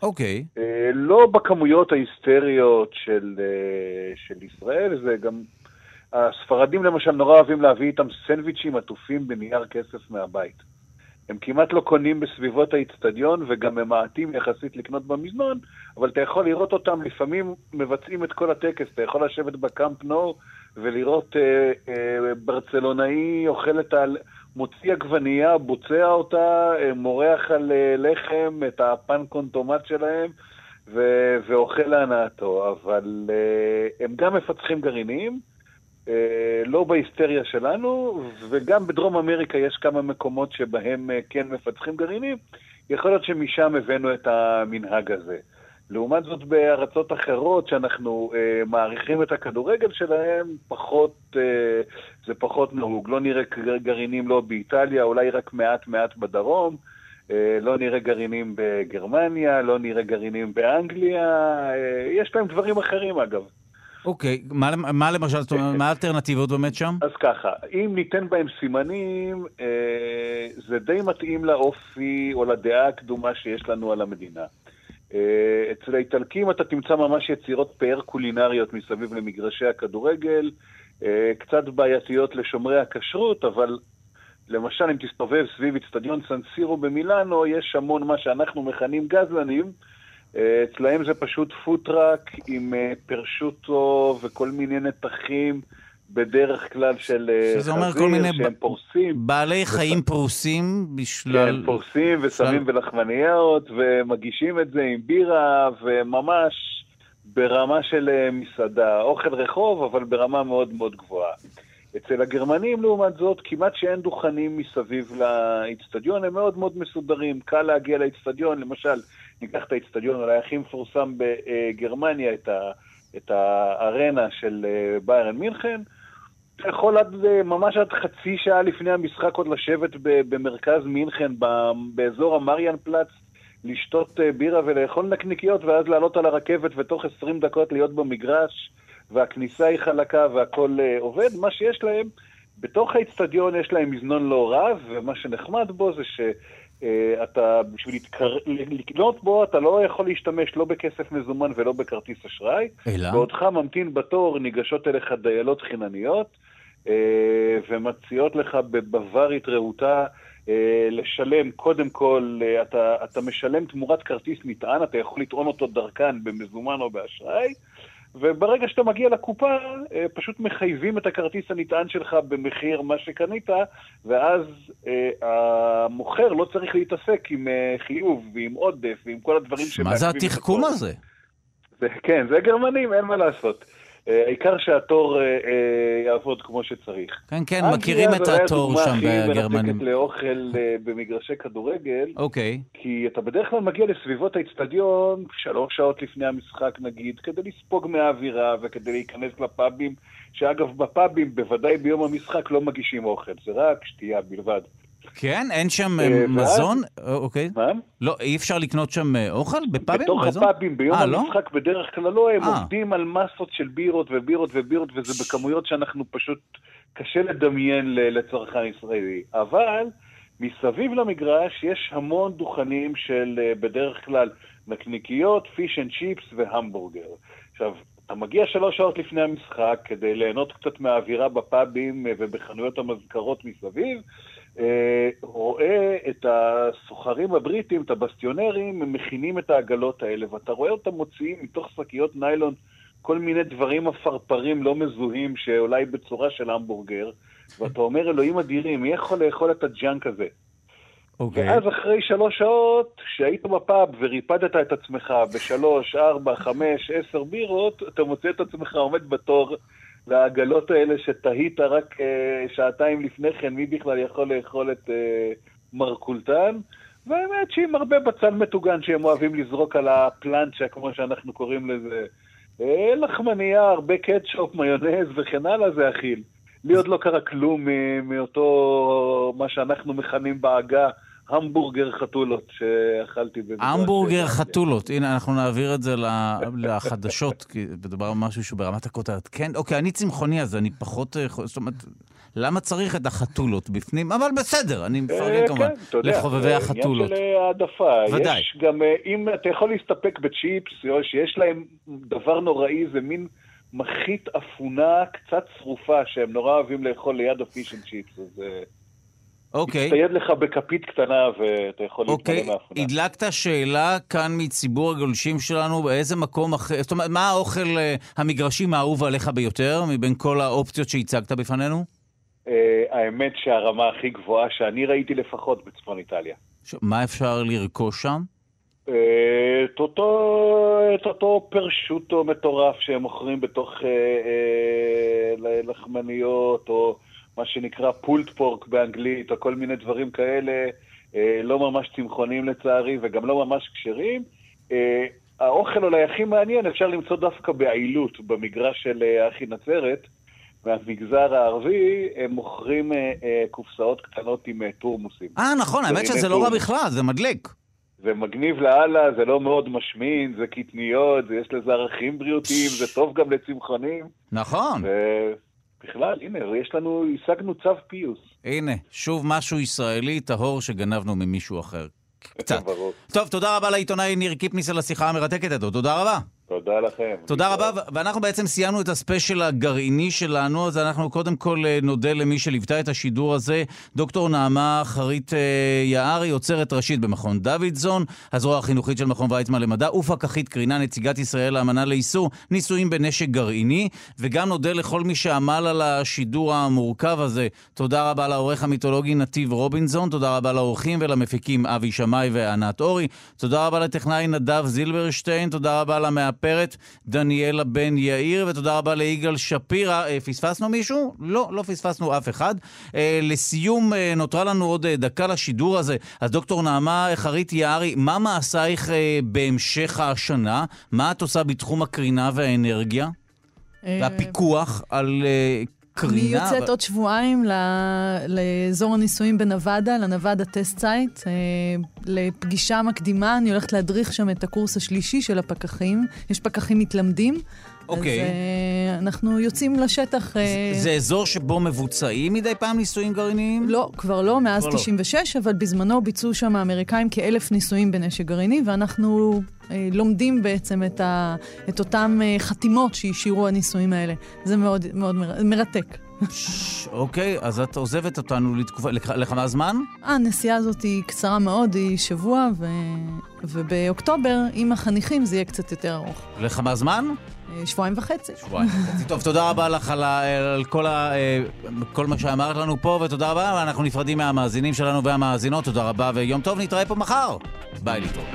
אוקיי. Okay. לא בכמויות ההיסטריות של, של ישראל, זה גם... הספרדים למשל נורא אוהבים להביא איתם סנדוויצ'ים עטופים בנייר כסף מהבית. הם כמעט לא קונים בסביבות האיצטדיון וגם ממעטים יחסית לקנות במזנון, אבל אתה יכול לראות אותם, לפעמים מבצעים את כל הטקס, אתה יכול לשבת בקאמפ נו ולראות אה, אה, ברצלונאי אוכל את ה... מוציא עגבנייה, בוצע אותה, אה, מורח על אה, לחם את הפן קונטומט שלהם ו- ואוכל להנאתו, אבל אה, הם גם מפצחים גרעינים. לא בהיסטריה שלנו, וגם בדרום אמריקה יש כמה מקומות שבהם כן מפצחים גרעינים. יכול להיות שמשם הבאנו את המנהג הזה. לעומת זאת, בארצות אחרות שאנחנו אה, מעריכים את הכדורגל שלהם, פחות, אה, זה פחות נהוג. לא נראה גרעינים לא באיטליה, אולי רק מעט מעט בדרום. אה, לא נראה גרעינים בגרמניה, לא נראה גרעינים באנגליה. אה, יש להם דברים אחרים, אגב. אוקיי, מה, מה למשל, זאת אומרת, מה האלטרנטיבות באמת שם? אז ככה, אם ניתן בהם סימנים, אה, זה די מתאים לאופי או לדעה הקדומה שיש לנו על המדינה. אה, אצל האיטלקים אתה תמצא ממש יצירות פאר קולינריות מסביב למגרשי הכדורגל, אה, קצת בעייתיות לשומרי הכשרות, אבל למשל אם תסתובב סביב אצטדיון סנסירו במילאנו, יש המון מה שאנחנו מכנים גזלנים, אצלהם זה פשוט פוטראק עם פרשוטו וכל מיני נתחים בדרך כלל של שזה אומר כל מיני שהם פורסים. בעלי חיים פרוסים בשלל... כן, פורסים ושמים בלחמניות ומגישים את זה עם בירה וממש ברמה של מסעדה. אוכל רחוב, אבל ברמה מאוד מאוד גבוהה. אצל הגרמנים, לעומת זאת, כמעט שאין דוכנים מסביב לאיצטדיון, הם מאוד מאוד מסודרים. קל להגיע לאיצטדיון, למשל, ניקח את האיצטדיון אולי הכי מפורסם בגרמניה, את, ה, את הארנה של אה, ביירן מינכן, אתה יכול עד, אה, ממש עד חצי שעה לפני המשחק עוד לשבת במרכז מינכן, באזור המריאן פלאץ, לשתות אה, בירה ולאכול נקניקיות, ואז לעלות על הרכבת ותוך 20 דקות להיות במגרש, והכניסה היא חלקה והכל עובד. מה שיש להם, בתוך האיצטדיון יש להם מזנון לא רב, ומה שנחמד בו זה ש... Uh, אתה, בשביל להתקר... לקנות בו, אתה לא יכול להשתמש לא בכסף מזומן ולא בכרטיס אשראי. אלא? בעודך ממתין בתור, ניגשות אליך דיילות חינניות, uh, ומציעות לך בבווארית רהוטה uh, לשלם, קודם כל, אתה, אתה משלם תמורת כרטיס נטען, אתה יכול לטעון אותו דרכן במזומן או באשראי. וברגע שאתה מגיע לקופה, אה, פשוט מחייבים את הכרטיס הנטען שלך במחיר מה שקנית, ואז אה, המוכר לא צריך להתעסק עם אה, חיוב ועם עודף ועם כל הדברים ש... מה זה התחכום הזה? זה, כן, זה גרמנים, אין מה לעשות. אה, העיקר שהתור אה, אה, יעבוד כמו שצריך. כן, כן, מכירים את התור שם בגרמנים. אנגליה זו מנתקת לאוכל במגרשי כדורגל. אוקיי. כי אתה בדרך כלל מגיע לסביבות האצטדיון שלוש שעות לפני המשחק נגיד, כדי לספוג מהאווירה וכדי להיכנס לפאבים, שאגב בפאבים, בוודאי ביום המשחק, לא מגישים אוכל, זה רק שתייה בלבד. כן? אין שם אה, מזון? אה, אוקיי. מה? לא, אי אפשר לקנות שם אה, אוכל? בפאבים? בתוך הפאבים, ביום 아, לא? המשחק? בדרך כלל לא, הם 아. עובדים על מסות של בירות ובירות ובירות, וזה בכמויות שאנחנו פשוט, קשה לדמיין לצרכן ישראלי. אבל מסביב למגרש יש המון דוכנים של בדרך כלל נקניקיות, פיש אנד צ'יפס והמבורגר. עכשיו, אתה מגיע שלוש שעות לפני המשחק כדי ליהנות קצת מהאווירה בפאבים ובחנויות המזכרות מסביב, אה, רואה את הסוחרים הבריטים, את הבסטיונרים, הם מכינים את העגלות האלה, ואתה רואה אותם מוציאים מתוך שקיות ניילון כל מיני דברים עפרפרים לא מזוהים, שאולי בצורה של המבורגר, ואתה אומר, אלוהים אדירים, מי יכול לאכול את הג'אנק הזה? Okay. אוקיי. ואז אחרי שלוש שעות, שהיית בפאב וריפדת את עצמך בשלוש, ארבע, חמש, עשר בירות, אתה מוצא את עצמך עומד בתור והעגלות האלה שתהית רק אה, שעתיים לפני כן, מי בכלל יכול לאכול את אה, מרכולתן? והאמת שעם הרבה בצל מטוגן שהם אוהבים לזרוק על הפלנצ'ה, כמו שאנחנו קוראים לזה. אה, לחמניה, הרבה קטשופ, מיונז וכן הלאה, זה אכיל. לי עוד לא קרה כלום מאותו, מה שאנחנו מכנים בעגה, המבורגר חתולות שאכלתי. המבורגר חתולות, הנה אנחנו נעביר את זה לחדשות, כי מדובר על משהו שהוא ברמת הכותרת. כן, אוקיי, אני צמחוני אז אני פחות, אה, זאת אומרת, למה צריך את החתולות בפנים? אבל בסדר, אני מפרגן אה, כמובן לחובבי החתולות. עניין של העדפה. ודאי. יש גם, אה, אם אתה יכול להסתפק בצ'יפס, שיש להם דבר נוראי, זה מין... מחית אפונה קצת צרופה שהם נורא אוהבים לאכול ליד הפיש אנד צ'יפס, אז... אוקיי. מצטייד לך בכפית קטנה ואתה יכול אוקיי. להתמלא מאפונה. הדלקת שאלה כאן מציבור הגולשים שלנו, באיזה מקום אחר, זאת אומרת, מה האוכל אה, המגרשים האהוב עליך ביותר, מבין כל האופציות שהצגת בפנינו? אה, האמת שהרמה הכי גבוהה שאני ראיתי לפחות בצפון איטליה. ש... מה אפשר לרכוש שם? את אותו, את אותו פרשוטו מטורף שהם מוכרים בתוך uh, uh, לחמניות, או... מה שנקרא פולט פורק באנגלית, או כל מיני דברים כאלה, אה, לא ממש צמחונים לצערי, וגם לא ממש כשרים. אה, האוכל אולי הכי מעניין אפשר למצוא דווקא בעילות, במגרש של אה, אחי נצרת, מהמגזר הערבי, הם מוכרים קופסאות קטנות עם טורמוסים. אה, נכון, האמת שזה לא רע בכלל, זה מדליק. זה מגניב לאללה, זה לא מאוד משמין, זה קטניות, יש לזה ערכים בריאותיים, זה טוב גם לצמחונים. נכון. ו... בכלל, הנה, יש לנו, השגנו צו פיוס. הנה, שוב משהו ישראלי טהור שגנבנו ממישהו אחר. קצת. ברור. טוב, תודה רבה לעיתונאי ניר קיפניס על השיחה המרתקת הזו, תודה רבה. תודה לכם. תודה רבה, ואנחנו בעצם סיימנו את הספיישל הגרעיני שלנו, אז אנחנו קודם כל אה, נודה למי שליוותה את השידור הזה, דוקטור נעמה חרית אה, יערי, יוצרת ראשית במכון דוידזון, הזרוע החינוכית של מכון ויצמן למדע, ופקחית קרינה, נציגת ישראל לאמנה לאיסור ניסויים בנשק גרעיני, וגם נודה לכל מי שעמל על השידור המורכב הזה. תודה רבה לעורך המיתולוגי נתיב רובינזון, תודה רבה לאורחים ולמפיקים אבי שמאי וענת אורי, תודה רבה לטכנאי נדב זילברשטיין, תודה רבה למאפ... המספרת דניאלה בן יאיר, ותודה רבה ליגאל שפירא. אה, פספסנו מישהו? לא, לא פספסנו אף אחד. אה, לסיום, אה, נותרה לנו עוד דקה לשידור הזה. אז דוקטור נעמה חרית יערי, מה מעשייך בהמשך השנה? מה את עושה בתחום הקרינה והאנרגיה? והפיקוח על קרינה. אני יוצאת עוד שבועיים לאזור הניסויים בנבדה, ל Nevada Test Site, אה, לפגישה מקדימה. אני הולכת להדריך שם את הקורס השלישי של הפקחים. יש פקחים מתלמדים. אוקיי. אז אה, אנחנו יוצאים לשטח. אה... זה, זה אזור שבו מבוצעים מדי פעם ניסויים גרעיניים? לא, כבר לא, מאז כבר 96, לא. אבל בזמנו ביצעו שם האמריקאים כאלף ניסויים בנשק גרעיני, ואנחנו uh, לומדים בעצם את, ה, את אותן חתימות שהשאירו הניסויים האלה. זה מאוד, מאוד מר, מרתק. אוקיי, אז את עוזבת אותנו לתקופה, לכמה זמן? הנסיעה הזאת היא קצרה מאוד, היא שבוע, ו... ובאוקטובר, עם החניכים, זה יהיה קצת יותר ארוך. לכמה זמן? אה, שבועיים וחצי. שבועיים וחצי. טוב, תודה רבה לך על, על כל, ה, אה, כל מה שאמרת לנו פה, ותודה רבה, אנחנו נפרדים מהמאזינים שלנו והמאזינות. תודה רבה ויום טוב, נתראה פה מחר. ביי, להתראות.